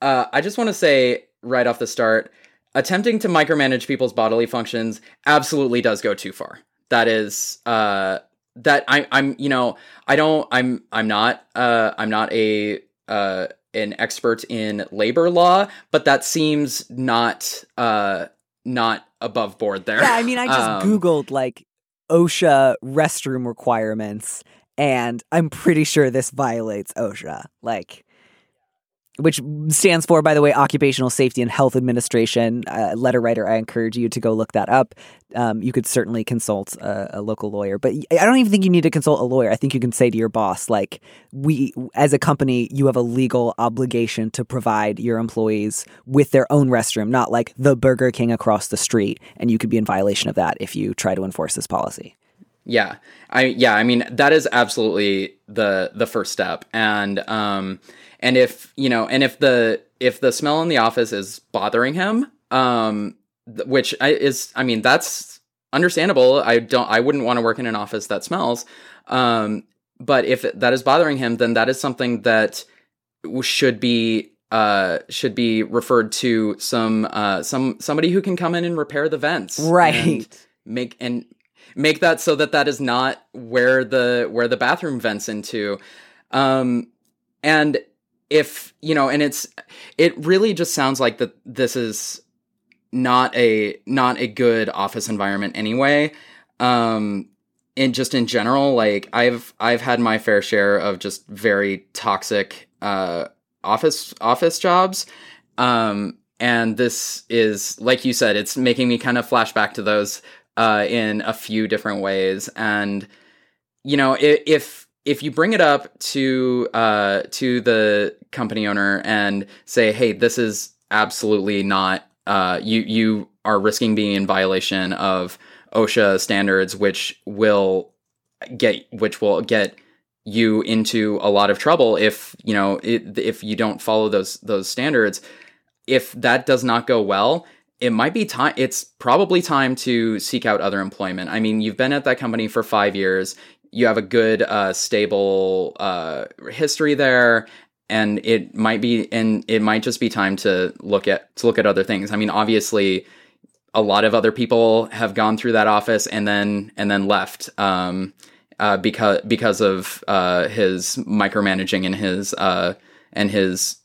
S2: uh, I just want to say right off the start, attempting to micromanage people's bodily functions absolutely does go too far. That is uh, that I, I'm you know I don't I'm I'm not uh, I'm not a uh, an expert in labor law, but that seems not uh, not above board there.
S1: Yeah, I mean, I just (laughs) um, Googled like OSHA restroom requirements, and I'm pretty sure this violates OSHA. Like, which stands for, by the way, Occupational Safety and Health Administration. Uh, letter writer, I encourage you to go look that up. Um, you could certainly consult a, a, local lawyer, but I don't even think you need to consult a lawyer. I think you can say to your boss, like, we, as a company, you have a legal obligation to provide your employees with their own restroom, not like the Burger King across the street. And you could be in violation of that if you try to enforce this policy.
S2: Yeah, I yeah, I mean that is absolutely the the first step, and um, and if you know and if the if the smell in the office is bothering him um which I, is i mean that's understandable. I don't i wouldn't want to work in an office that smells. Um but if that is bothering him then that is something that should be uh, should be referred to some uh, some somebody who can come in and repair the vents,
S1: Right.
S2: and make and make that so that that is not where the where the bathroom vents into, um, and if you know, and it's it really just sounds like that this is not a not a good office environment anyway. Um, in just in general, like I've I've had my fair share of just very toxic uh office office jobs. Um and this is like you said, it's making me kind of flash back to those uh in a few different ways. And you know, if if, you bring it up to uh to the company owner and say, hey, this is absolutely not uh you you are risking being in violation of OSHA standards, which will get which will get you into a lot of trouble if you know if you don't follow those those standards. If that does not go well, it might be time. It's probably time to seek out other employment. I mean, you've been at that company for five years. You have a good, uh, stable uh, history there, and it might be and it might just be time to look at to look at other things. I mean, obviously a lot of other people have gone through that office and then and then left um, uh, because because of uh, his micromanaging and his uh, and his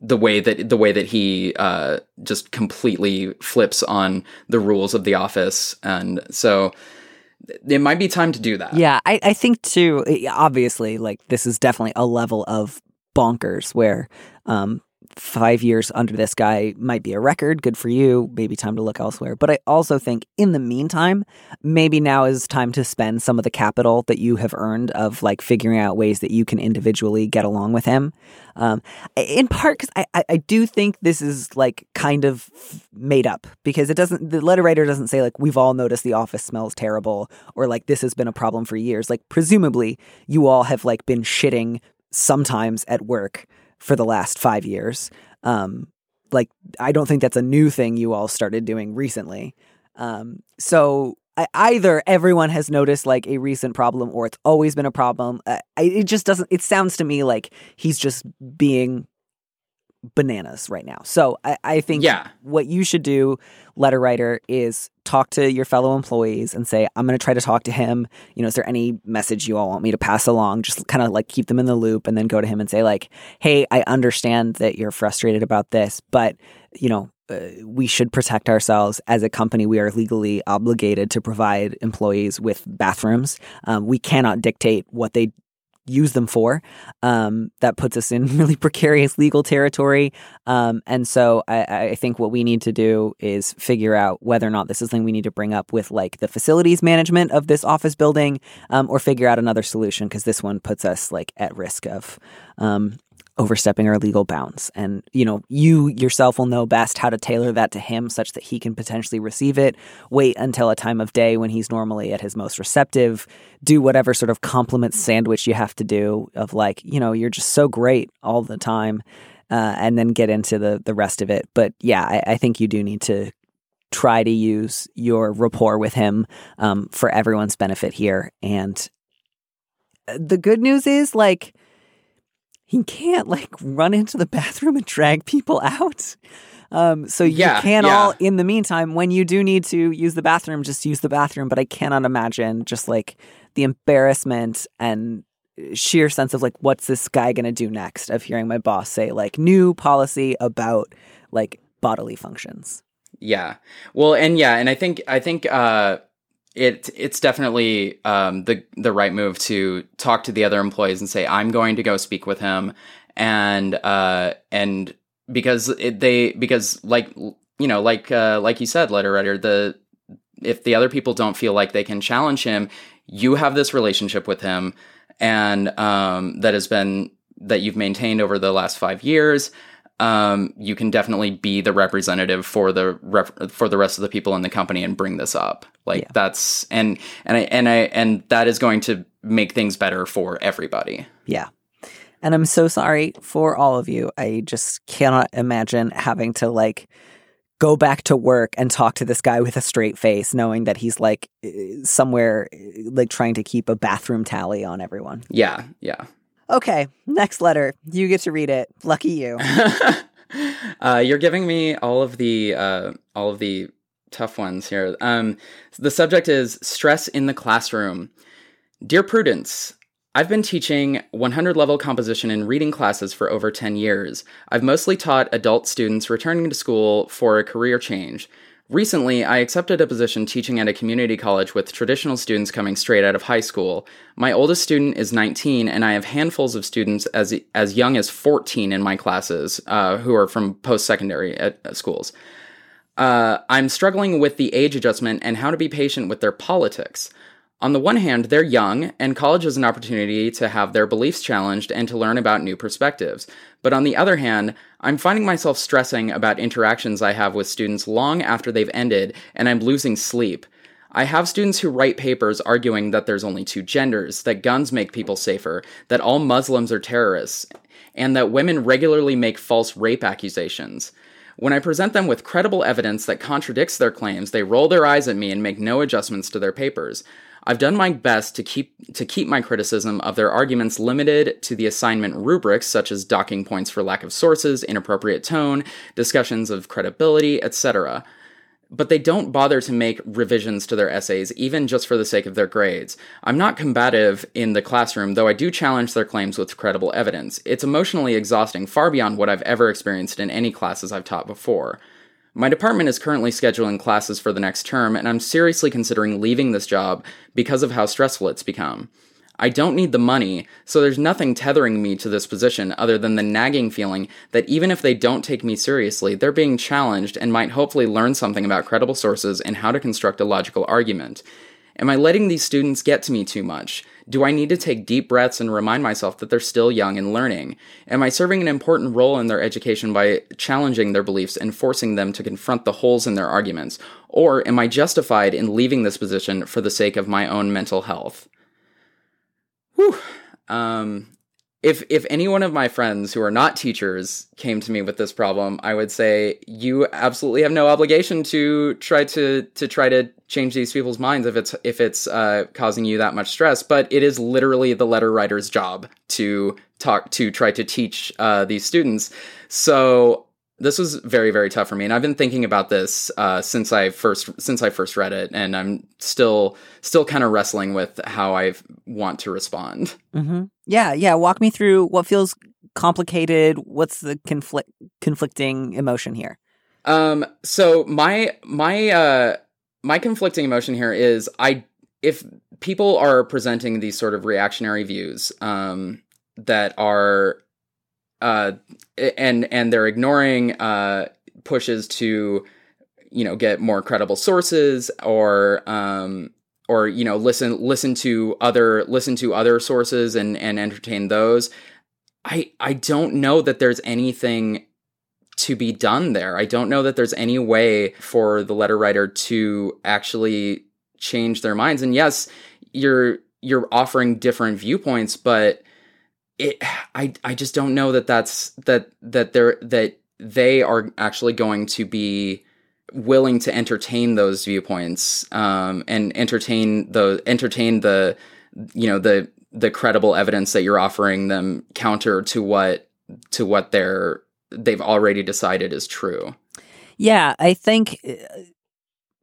S2: the way that the way that he uh, just completely flips on the rules of the office and so it might be time to do that.
S1: Yeah, I, I think too. eh, Obviously, like this is definitely a level of bonkers where um, five years under this guy might be a record. Good for you. Maybe time to look elsewhere. But I also think in the meantime, maybe now is time to spend some of the capital that you have earned of like figuring out ways that you can individually get along with him. Um, in part because I, I, I do think this is like kind of made up because it doesn't the letter writer doesn't say like we've all noticed the office smells terrible or like this has been a problem for years like presumably you all have like been shitting sometimes at work for the last five years. Um like i don't think that's a new thing you all started doing recently. Um so I, either everyone has noticed like a recent problem or it's always been a problem. Uh, I, it just doesn't it sounds to me like he's just being bananas right now. So i, I think
S2: Yeah.
S1: what you should do letter writer is talk to your fellow employees and say i'm going to try to talk to him. You know is there any message you all want me to pass along? Just kind of like keep them in the loop and then go to him and say like hey i understand that you're frustrated about this but you know uh, we should protect ourselves. As a company we are legally obligated to provide employees with bathrooms. Um, we cannot dictate what they use them for. Um, that puts us in (laughs) really precarious legal territory. Um, and so I, I think what we need to do is figure out whether or not this is something we need to bring up with like the facilities management of this office building um, or figure out another solution because this one puts us like at risk of um, overstepping our legal bounds. And, you know, you yourself will know best how to tailor that to him such that he can potentially receive it. Wait until a time of day when he's normally at his most receptive. Do whatever sort of compliment sandwich you have to do of like, you know, you're just so great all the time. Uh, and then get into the the rest of it. But yeah, I, I think you do need to try to use your rapport with him um, for everyone's benefit here. And uh, the good news is, like, he can't like run into the bathroom and drag people out. Um, so you
S2: Yeah,
S1: can
S2: yeah.
S1: all, in the meantime, when you do need to use the bathroom, just use the bathroom. But I cannot imagine just like the embarrassment and sheer sense of like, what's this guy gonna do next? Of hearing my boss say like new policy about like bodily functions.
S2: Yeah. Well, and yeah, and I think I think uh it it's definitely um the the right move to talk to the other employees and say I'm going to go speak with him. And uh and because it, they because like you know like uh like you said letter writer the if the other people don't feel like they can challenge him you have this relationship with him. And um that has been that you've maintained over the last 5 years um, you can definitely be the representative for the rep- for the rest of the people in the company and bring this up. Like
S1: Yeah.
S2: that's and and I and I and that is going to make things better for everybody.
S1: Yeah. And I'm so sorry for all of you. I just cannot imagine having to like go back to work and talk to this guy with a straight face, knowing that he's like eh, somewhere eh, like trying to keep a bathroom tally on everyone.
S2: Yeah, yeah.
S1: Okay, next letter. You get to read it. Lucky you. (laughs)
S2: uh, you're giving me all of the uh, all of the tough ones here. Um, the subject is stress in the classroom. Dear Prudence, I've been teaching 100 level composition and reading classes for over 10 years. I've mostly taught adult students returning to school for a career change. Recently, I accepted a position teaching at a community college with traditional students coming straight out of high school. My oldest student is 19, and I have handfuls of students as as young as 14 in my classes uh, who are from post secondary at schools. Uh, I'm struggling with the age adjustment and how to be patient with their politics. On the one hand, they're young, and college is an opportunity to have their beliefs challenged and to learn about new perspectives. But on the other hand, I'm finding myself stressing about interactions I have with students long after they've ended, and I'm losing sleep. I have students who write papers arguing that there's only two genders, that guns make people safer, that all Muslims are terrorists, and that women regularly make false rape accusations. When I present them with credible evidence that contradicts their claims, they roll their eyes at me and make no adjustments to their papers. I've done my best to keep to keep my criticism of their arguments limited to the assignment rubrics such as docking points for lack of sources, inappropriate tone, discussions of credibility, etc. But they don't bother to make revisions to their essays even just for the sake of their grades. I'm not combative in the classroom, though I do challenge their claims with credible evidence. It's emotionally exhausting far beyond what I've ever experienced in any classes I've taught before. My department is currently scheduling classes for the next term, and I'm seriously considering leaving this job because of how stressful it's become. I don't need the money, so there's nothing tethering me to this position other than the nagging feeling that even if they don't take me seriously, they're being challenged and might hopefully learn something about credible sources and how to construct a logical argument. Am I letting these students get to me too much? Do I need to take deep breaths and remind myself that they're still young and learning? Am I serving an important role in their education by challenging their beliefs and forcing them to confront the holes in their arguments? Or am I justified in leaving this position for the sake of my own mental health? Whew. Um, if if any one of my friends who are not teachers came to me with this problem, I would say you absolutely have no obligation to try to to try to change these people's minds if it's if it's uh, causing you that much stress. But it is literally the letter writer's job to talk to try to teach uh, these students. So this was very very tough for me and i've been thinking about this uh, since i first since i first read it and i'm still still kind of wrestling with how i want to respond
S1: mm-hmm. yeah yeah walk me through what feels complicated what's the conflict conflicting emotion here
S2: um so my my uh my conflicting emotion here is i if people are presenting these sort of reactionary views um that are uh, and and they're ignoring uh, pushes to you know get more credible sources or um, or you know listen listen to other listen to other sources and and entertain those. I I don't know that there's anything to be done there. I don't know that there's any way for the letter writer to actually change their minds. And yes, you're you're offering different viewpoints, but it I I just don't know that that's that that they're that they are actually going to be willing to entertain those viewpoints um, and entertain the entertain the you know the the credible evidence that you're offering them counter to what to what they're they've already decided is true.
S1: Yeah, I think uh,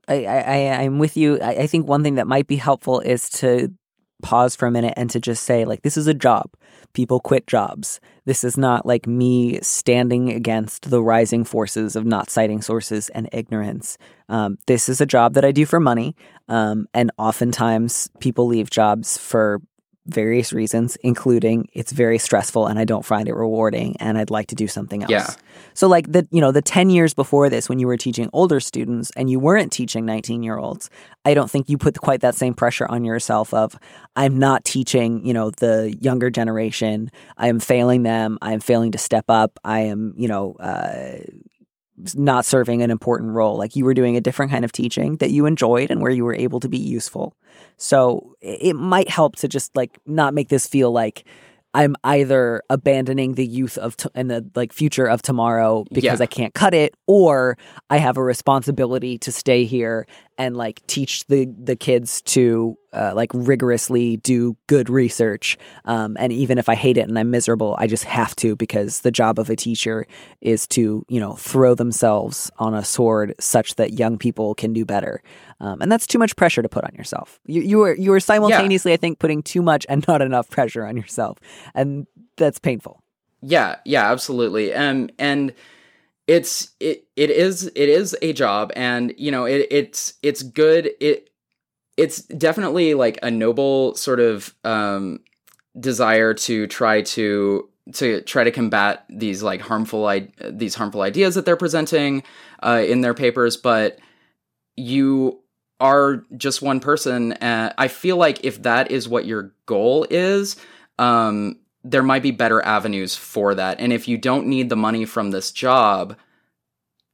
S1: I, I I'm with you. I, I think one thing that might be helpful is to pause for a minute and to just say like this is a job people quit jobs. This is not like me standing against the rising forces of not citing sources and ignorance. Um, this is a job that I do for money. Um, and oftentimes people leave jobs for various reasons, including it's very stressful and I don't find it rewarding and I'd like to do something else.
S2: Yeah.
S1: So like the you know, the 10 years before this when you were teaching older students and you weren't teaching 19-year-olds, I don't think you put quite that same pressure on yourself of I'm not teaching, you know, the younger generation. I am failing them. I am failing to step up. I am, you know, uh, not serving an important role. Like you were doing a different kind of teaching that you enjoyed and where you were able to be useful. So it might help to just like not make this feel like I'm either abandoning the youth of t- and the like future of tomorrow because
S2: Yeah.
S1: I can't cut it, or I have a responsibility to stay here and like teach the the kids to uh, like rigorously do good research. Um, and even if I hate it and I'm miserable, I just have to because the job of a teacher is to you know throw themselves on a sword such that young people can do better. Um, and that's too much pressure to put on yourself. You you are you are simultaneously, I think, putting too much and not enough pressure on yourself, and that's painful.
S2: Yeah, yeah, absolutely. Um, and it's it it is it is a job, and you know it it's it's good. It it's definitely like a noble sort of um desire to try to to try to combat these like harmful I- these harmful ideas that they're presenting uh, in their papers, but you are just one person. Uh, I feel like if that is what your goal is, um, there might be better avenues for that. And if you don't need the money from this job,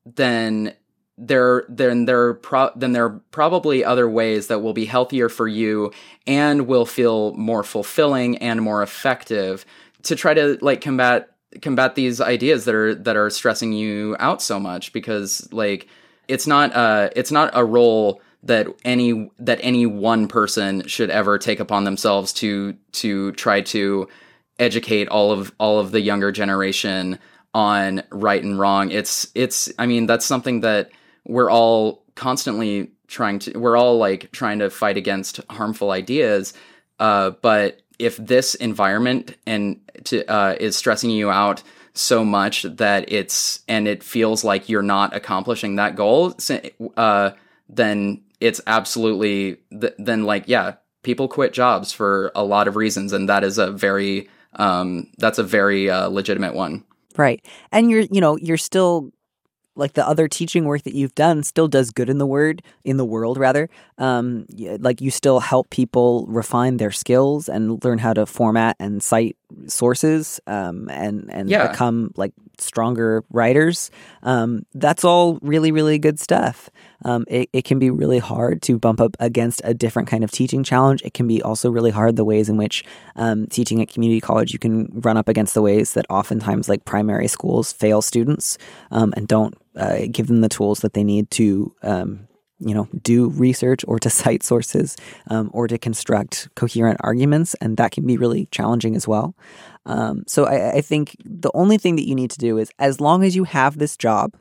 S2: then there then there pro- then there are probably other ways that will be healthier for you and will feel more fulfilling and more effective to try to like combat combat these ideas that are that are stressing you out so much because like it's not uh it's not a role that any that any one person should ever take upon themselves to to try to educate all of all of the younger generation on right and wrong. It's it's i mean that's something that we're all constantly trying to we're all like trying to fight against harmful ideas. Uh, but if this environment and to, uh, is stressing you out so much that it's and it feels like you're not accomplishing that goal uh, then it's absolutely th- then like yeah people quit jobs for a lot of reasons and that is a very um, that's a very uh, legitimate one
S1: Right. And you're, you know, you're still like the other teaching work that you've done still does good in the word in the world rather um like you still help people refine their skills and learn how to format and cite sources um and and
S2: Yeah.
S1: become like stronger writers um that's all really really good stuff um it, it can be really hard to bump up against a different kind of teaching challenge it can be also really hard the ways in which um, teaching at community college you can run up against the ways that oftentimes like primary schools fail students um, and don't uh, give them the tools that they need to um, you know do research or to (laughs) cite sources um, or to construct coherent arguments and that can be really challenging as well um, so I, I think the only thing that you need to do is as long as you have this job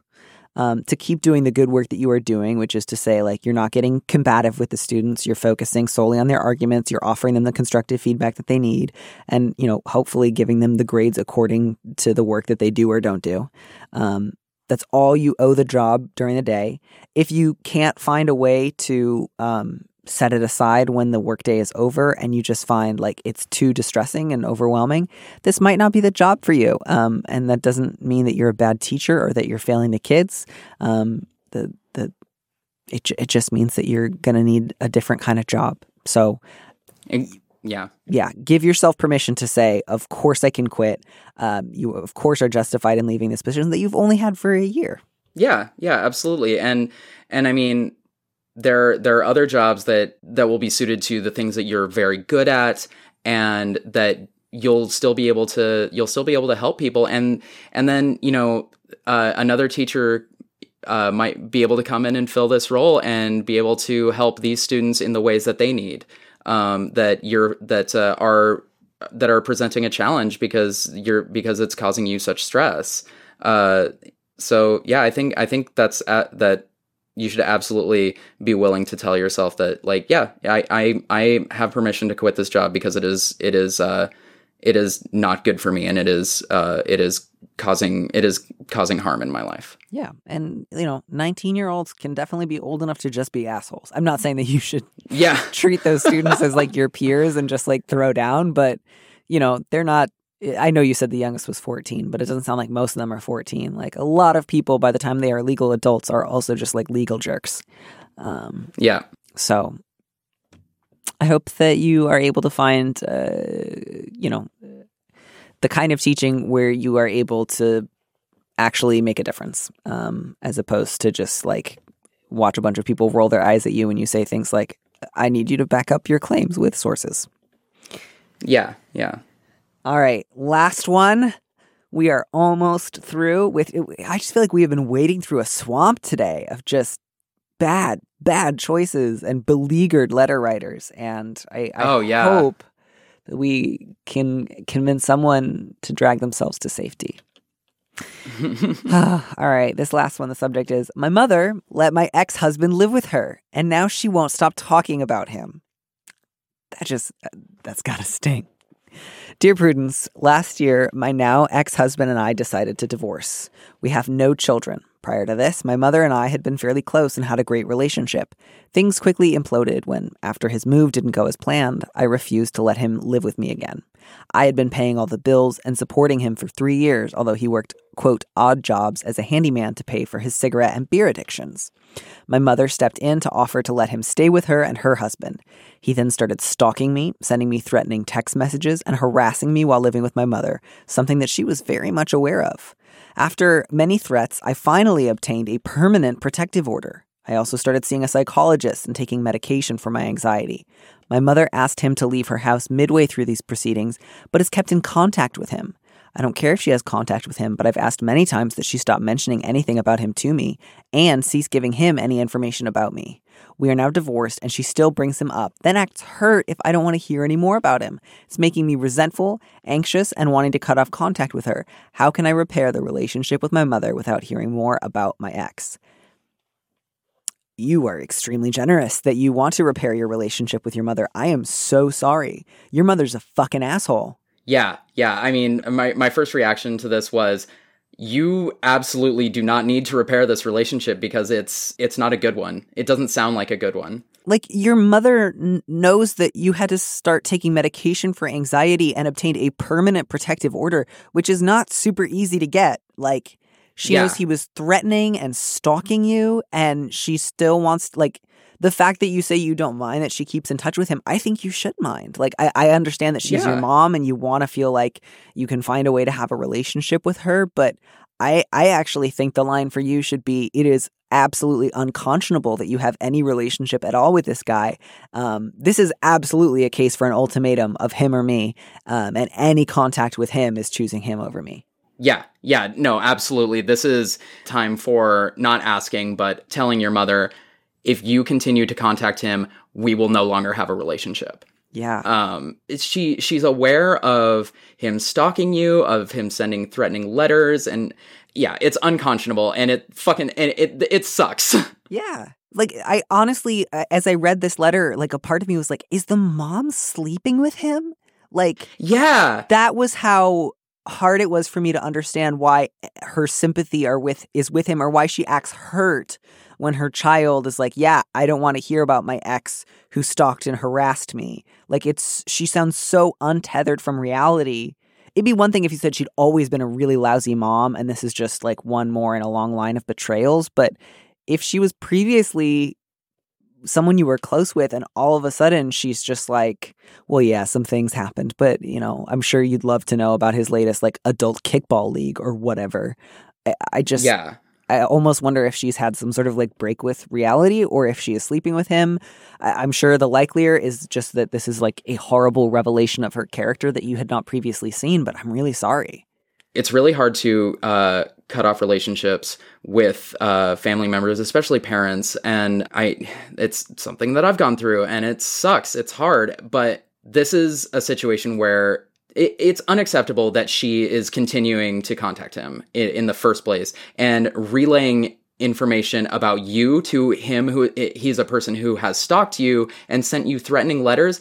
S1: um, to keep doing the good work that you are doing, which is to say, like, you're not getting combative with the students, you're focusing solely on their arguments, you're offering them the constructive feedback that they need, and, you know, hopefully giving them the grades according to the work that they do or don't do. Um, that's all you owe the job during the day. If you can't find a way to um, set it aside when the workday is over and you just find like it's too distressing and overwhelming, this might not be the job for you. Um, and that doesn't mean that you're a bad teacher or that you're failing the kids. Um, the the it it just means that you're gonna need a different kind of job. So
S2: yeah
S1: yeah, give yourself permission to say, of course I can quit. Um, you of course are justified in leaving this position that you've only had for a year.
S2: Yeah, yeah, absolutely. And and I mean there there are other jobs that that will be suited to the things that you're very good at and that you'll still be able to you'll still be able to help people and and then, you know, uh, another teacher uh, might be able to come in and fill this role and be able to help these students in the ways that they need um, that you're that uh, are that are presenting a challenge because you're because it's causing you such stress. Uh, so yeah, I think I think that's at, that you should absolutely be willing to tell yourself that like yeah, I I I have permission to quit this job because it is it is uh it is not good for me and it is uh it is causing it is causing harm in my life.
S1: Yeah, and you know, 19 year olds can definitely be old enough to just be assholes. I'm not saying that you should
S2: Yeah. (laughs)
S1: treat those students as like your (laughs) peers and just like throw down, but you know, they're not. I know you said the youngest was 14, but it doesn't sound like most of them are 14. Like a lot of people, by the time they are legal adults, are also just like legal jerks. Um,
S2: Yeah.
S1: so I hope that you are able to find, uh, you know, the kind of teaching where you are able to actually make a difference, um, as opposed to just like watch a bunch of people roll their eyes at you when you say things like, I need you to back up your claims with sources.
S2: Yeah. Yeah.
S1: All right, last one. We are almost through with I just feel like we have been wading through a swamp today of just bad, bad choices and beleaguered letter writers. And I, I
S2: Oh, yeah.
S1: hope we can convince someone to drag themselves to safety. (laughs) (sighs) All right, this last one, the subject is My mother let my ex husband live with her, and now she won't stop talking about him. That just, uh, that's gotta sting. Dear Prudence, last year, my now ex husband and I decided to divorce. We have no children. Prior to this, my mother and I had been fairly close and had a great relationship. Things quickly imploded when, after his move didn't go as planned, I refused to let him live with me again. I had been paying all the bills and supporting him for three years, although he worked, quote, odd jobs as a handyman to pay for his cigarette and beer addictions. My mother stepped in to offer to let him stay with her and her husband. He then started stalking me, sending me threatening text messages, and harassing me while living with my mother, something that she was very much aware of. After many threats, I finally obtained a permanent protective order. I also started seeing a psychologist and taking medication for my anxiety. My mother asked him to leave her house midway through these proceedings, but has kept in contact with him. I don't care if she has contact with him, but I've asked many times that she stop mentioning anything about him to me and cease giving him any information about me. We are now divorced, and she still brings him up, then acts hurt if I don't want to hear any more about him. It's making me resentful, anxious, and wanting to cut off contact with her. How can I repair the relationship with my mother without hearing more about my ex? You are extremely generous that you want to repair your relationship with your mother. I am so sorry. Your mother's a fucking asshole.
S2: Yeah, yeah. I mean, my, my first reaction to this was you absolutely do not need to repair this relationship because it's it's not a good one. It doesn't sound like a good one.
S1: Like your mother n- knows that you had to start taking medication for anxiety and obtained a permanent protective order, which is not super easy to get. Like she
S2: Yeah.
S1: knows he was threatening and stalking you and she still wants like the fact that you say you don't mind that she keeps in touch with him, I think you should mind. Like I, I understand that she's your mom and you want to feel like you can find a way to have a relationship with her, but I I actually think the line for you should be it is absolutely unconscionable that you have any relationship at all with this guy. Um, this is absolutely a case for an ultimatum of him or me, um, and any contact with him is choosing him over me.
S2: Yeah, yeah, no, absolutely. This is time for not asking, but telling your mother if you continue to contact him, we will no longer have a relationship.
S1: Yeah.
S2: Um, she she's aware of him stalking you, of him sending threatening letters, and yeah, it's unconscionable, and it fucking and it it sucks. (laughs)
S1: Yeah. Like I honestly as I read this letter, like a part of me was like is the mom sleeping with him? Like
S2: yeah,
S1: that was how hard it was for me to understand why eh, her sympathy are with is with him or why she acts hurt when her child is like, "Yeah, I don't want to hear about my ex who stalked and harassed me." Like it's she sounds so untethered from reality. It'd be one thing if you said she'd always been a really lousy mom and this is just like one more in a long line of betrayals, but if she was previously someone you were close with and all of a sudden she's just like well yeah some things happened but you know i'm sure you'd love to know about his latest like adult kickball league or whatever. I, I just
S2: yeah.
S1: i almost wonder if she's had some sort of like break with reality or if she is sleeping with him. I, i'm sure the likelier is just that this is like a horrible revelation of her character that you had not previously seen but i'm really sorry.
S2: It's really hard to uh, cut off relationships with uh, family members, especially parents. And I, it's something that I've gone through, and it sucks. It's hard, but this is a situation where it, it's unacceptable that she is continuing to contact him in the first place and relaying information about you to him who he's a person who has stalked you and sent you threatening letters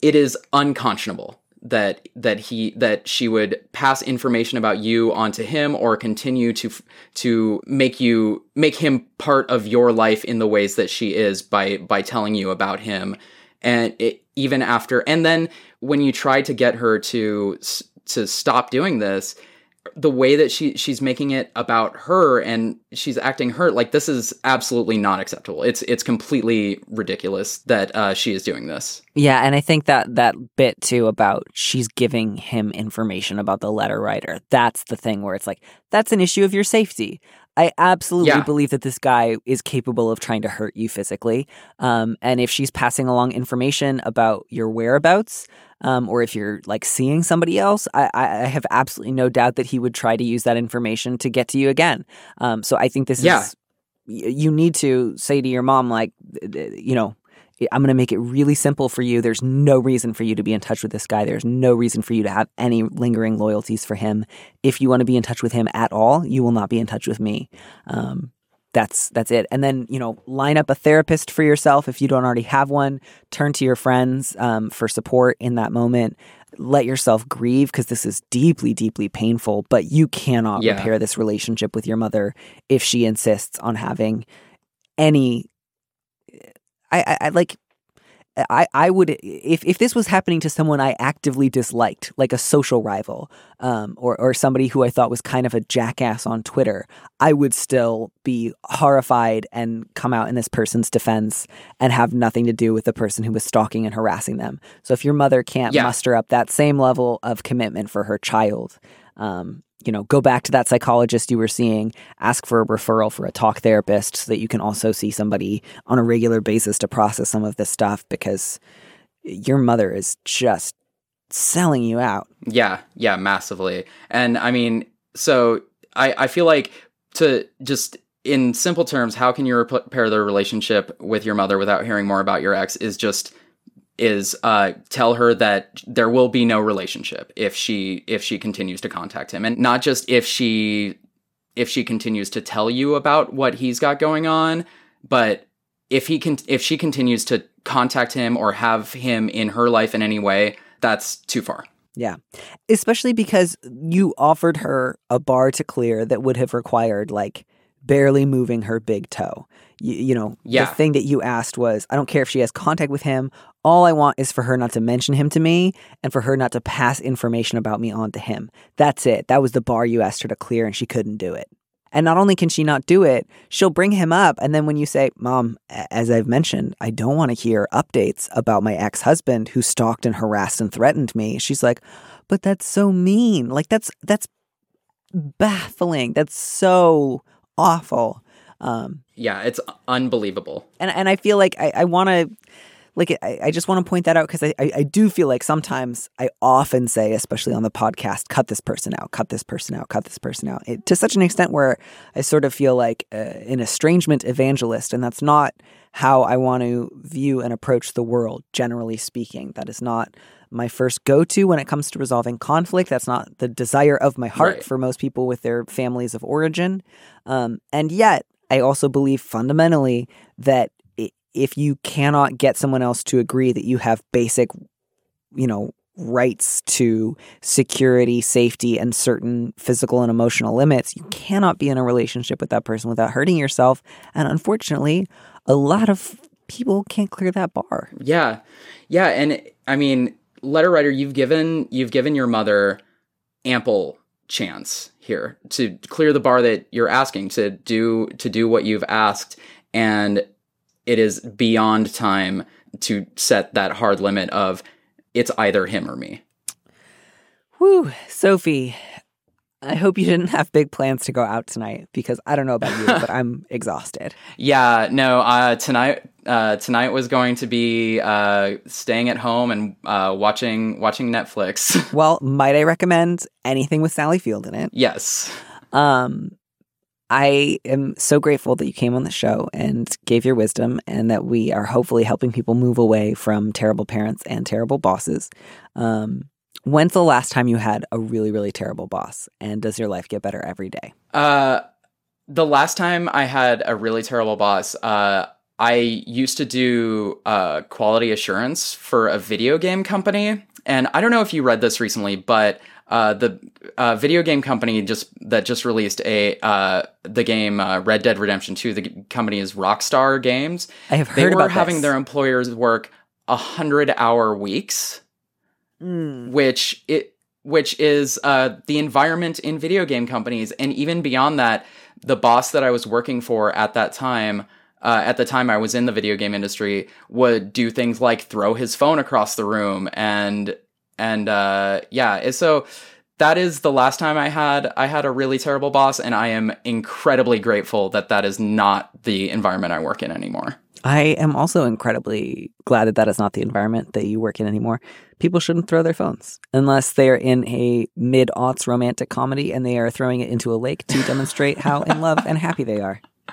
S2: it is unconscionable that that he that she would pass information about you onto him or continue to to make you make him part of your life in the ways that she is by by telling you about him. And it, even after and then when you try to get her to to stop doing this the way that she she's making it about her and she's acting hurt like this is absolutely not acceptable it's it's completely ridiculous that uh, she is doing this
S1: Yeah, and I think that that bit too about she's giving him information about the letter writer. That's the thing where it's like that's an issue of your safety. I absolutely
S2: Yeah.
S1: believe that this guy is capable of trying to hurt you physically. Um, and if she's passing along information about your whereabouts, um, or if you're like seeing somebody else, I, I have absolutely no doubt that he would try to use that information to get to you again. Um, so I think this
S2: Yeah.
S1: is you need to say to your mom like, you know. I'm going to make it really simple for you. There's no reason for you to be in touch with this guy. There's no reason for you to have any lingering loyalties for him. If you want to be in touch with him at all, you will not be in touch with me. Um, that's that's it. And then you know, line up a therapist for yourself if you don't already have one. Turn to your friends um, for support in that moment. Let yourself grieve because this is deeply, deeply painful. But you cannot
S2: Yeah.
S1: repair this relationship with your mother if she insists on having any I, I, I like I, I would if if this was happening to someone I actively disliked, like a social rival, um, or or somebody who I thought was kind of a jackass on Twitter, I would still be horrified and come out in this person's defense and have nothing to do with the person who was stalking and harassing them. So if your mother can't
S2: Yeah.
S1: muster up that same level of commitment for her child, um, you know, go back to that psychologist you were seeing, ask for a referral for a talk therapist so that you can also see somebody on a regular basis to process some of this stuff because your mother is just selling you out.
S2: Yeah, yeah, massively. And I mean, so I, I feel like to just in simple terms, how can you repair the relationship with your mother without hearing more about your ex is just is uh tell her that there will be no relationship if she if she continues to contact him and not just if she if she continues to tell you about what he's got going on but if he can if she continues to contact him or have him in her life in any way that's too far
S1: Yeah. Especially because you offered her a bar to clear that would have required like barely moving her big toe. You, you know,
S2: Yeah.
S1: the thing that you asked was I don't care if she has contact with him. All I want is for her not to mention him to me and for her not to pass information about me on to him. That's it. That was the bar you asked her to clear and she couldn't do it. And not only can she not do it, she'll bring him up. And then when you say, Mom, as I've mentioned, I don't want to hear updates about my ex husband who stalked and harassed and threatened me, she's like, But that's so mean. Like, that's, that's baffling. That's so awful. Um,
S2: Yeah, it's unbelievable.
S1: and and I feel like I, I want to like I, I just want to point that out because I, I I do feel like sometimes I often say, especially on the podcast, cut this person out, cut this person out, cut this person out, it, to such an extent where I sort of feel like uh, an estrangement evangelist, and that's not how I want to view and approach the world. Generally speaking, that is not my first go to when it comes to resolving conflict. That's not the desire of my heart
S2: Right.
S1: for most people with their families of origin. Um, and yet, I also believe fundamentally that if you cannot get someone else to agree that you have basic, you know, rights to security, safety, and certain physical and emotional limits, you cannot be in a relationship with that person without hurting yourself. And unfortunately, a lot of people can't clear that bar.
S2: Yeah, yeah, and I mean, letter writer, you've given you've given your mother ample chance here to clear the bar that you're asking to do to do what you've asked, and it is beyond time to set that hard limit of it's either him or me.
S1: Whew, Sophie. I hope you didn't have big plans to go out tonight because I don't know about you, but (laughs) I'm exhausted.
S2: Yeah, no. Uh, tonight, uh, tonight was going to be uh, staying at home and uh, watching watching Netflix. (laughs)
S1: Well, might I recommend anything with Sally Field in it?
S2: yes.
S1: Um, I am so grateful that you came on the show and gave your wisdom, and that we are hopefully helping people move away from terrible parents and terrible bosses. Um, when's the last time you had a really, really terrible boss? And does your life get better every day?
S2: Uh, the last time I had a really terrible boss, uh, I used to do uh, quality assurance for a video game company, and I don't know if you read this recently, but uh, the uh, video game company just that just released a uh, the game uh, Red Dead Redemption Two. The g- company is Rockstar Games.
S1: I have heard They
S2: were
S1: about
S2: having
S1: this.
S2: their employers work a hundred hour weeks
S1: Mm.
S2: which it which is uh, the environment in video game companies, and even beyond that, the boss that I was working for at that time. Uh, at the time I was in the video game industry, would do things like throw his phone across the room, and and uh, yeah, so that is the last time I had I had a really terrible boss, and I am incredibly grateful that that is not the environment I work in anymore.
S1: I am also incredibly glad that that is not the environment that you work in anymore. People shouldn't throw their phones unless they are in a mid aughts romantic comedy and they are throwing it into a lake to demonstrate how in love and happy they are. (laughs)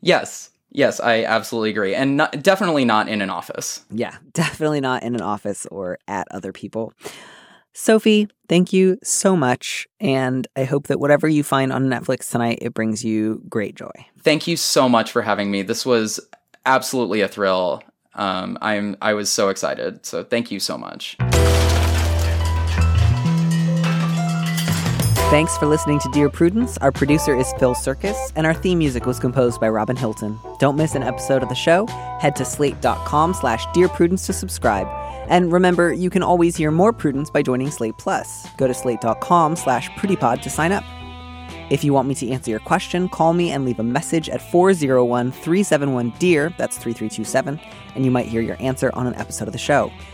S2: Yes, yes, I absolutely agree, and not, definitely not in an office.
S1: Yeah, (laughs) definitely not in an office or at other people. Sophie, thank you so much. And I hope that whatever you find on Netflix tonight, it brings you great joy.
S2: Thank you so much for having me. This was absolutely a thrill. Um, I'm I was so excited. So thank you so much.
S1: Thanks for listening to Dear Prudence. Our producer is Phil Surkis, and our theme music was composed by Robin Hilton. Don't miss an episode of the show. Head to slate.com slash Dear Prudence to subscribe. And remember, you can always hear more Prudence by joining Slate Plus. Go to slate.com slash prudiepod to sign up. If you want me to answer your question, call me and leave a message at 401 371 DEAR, that's 3327, and you might hear your answer on an episode of the show.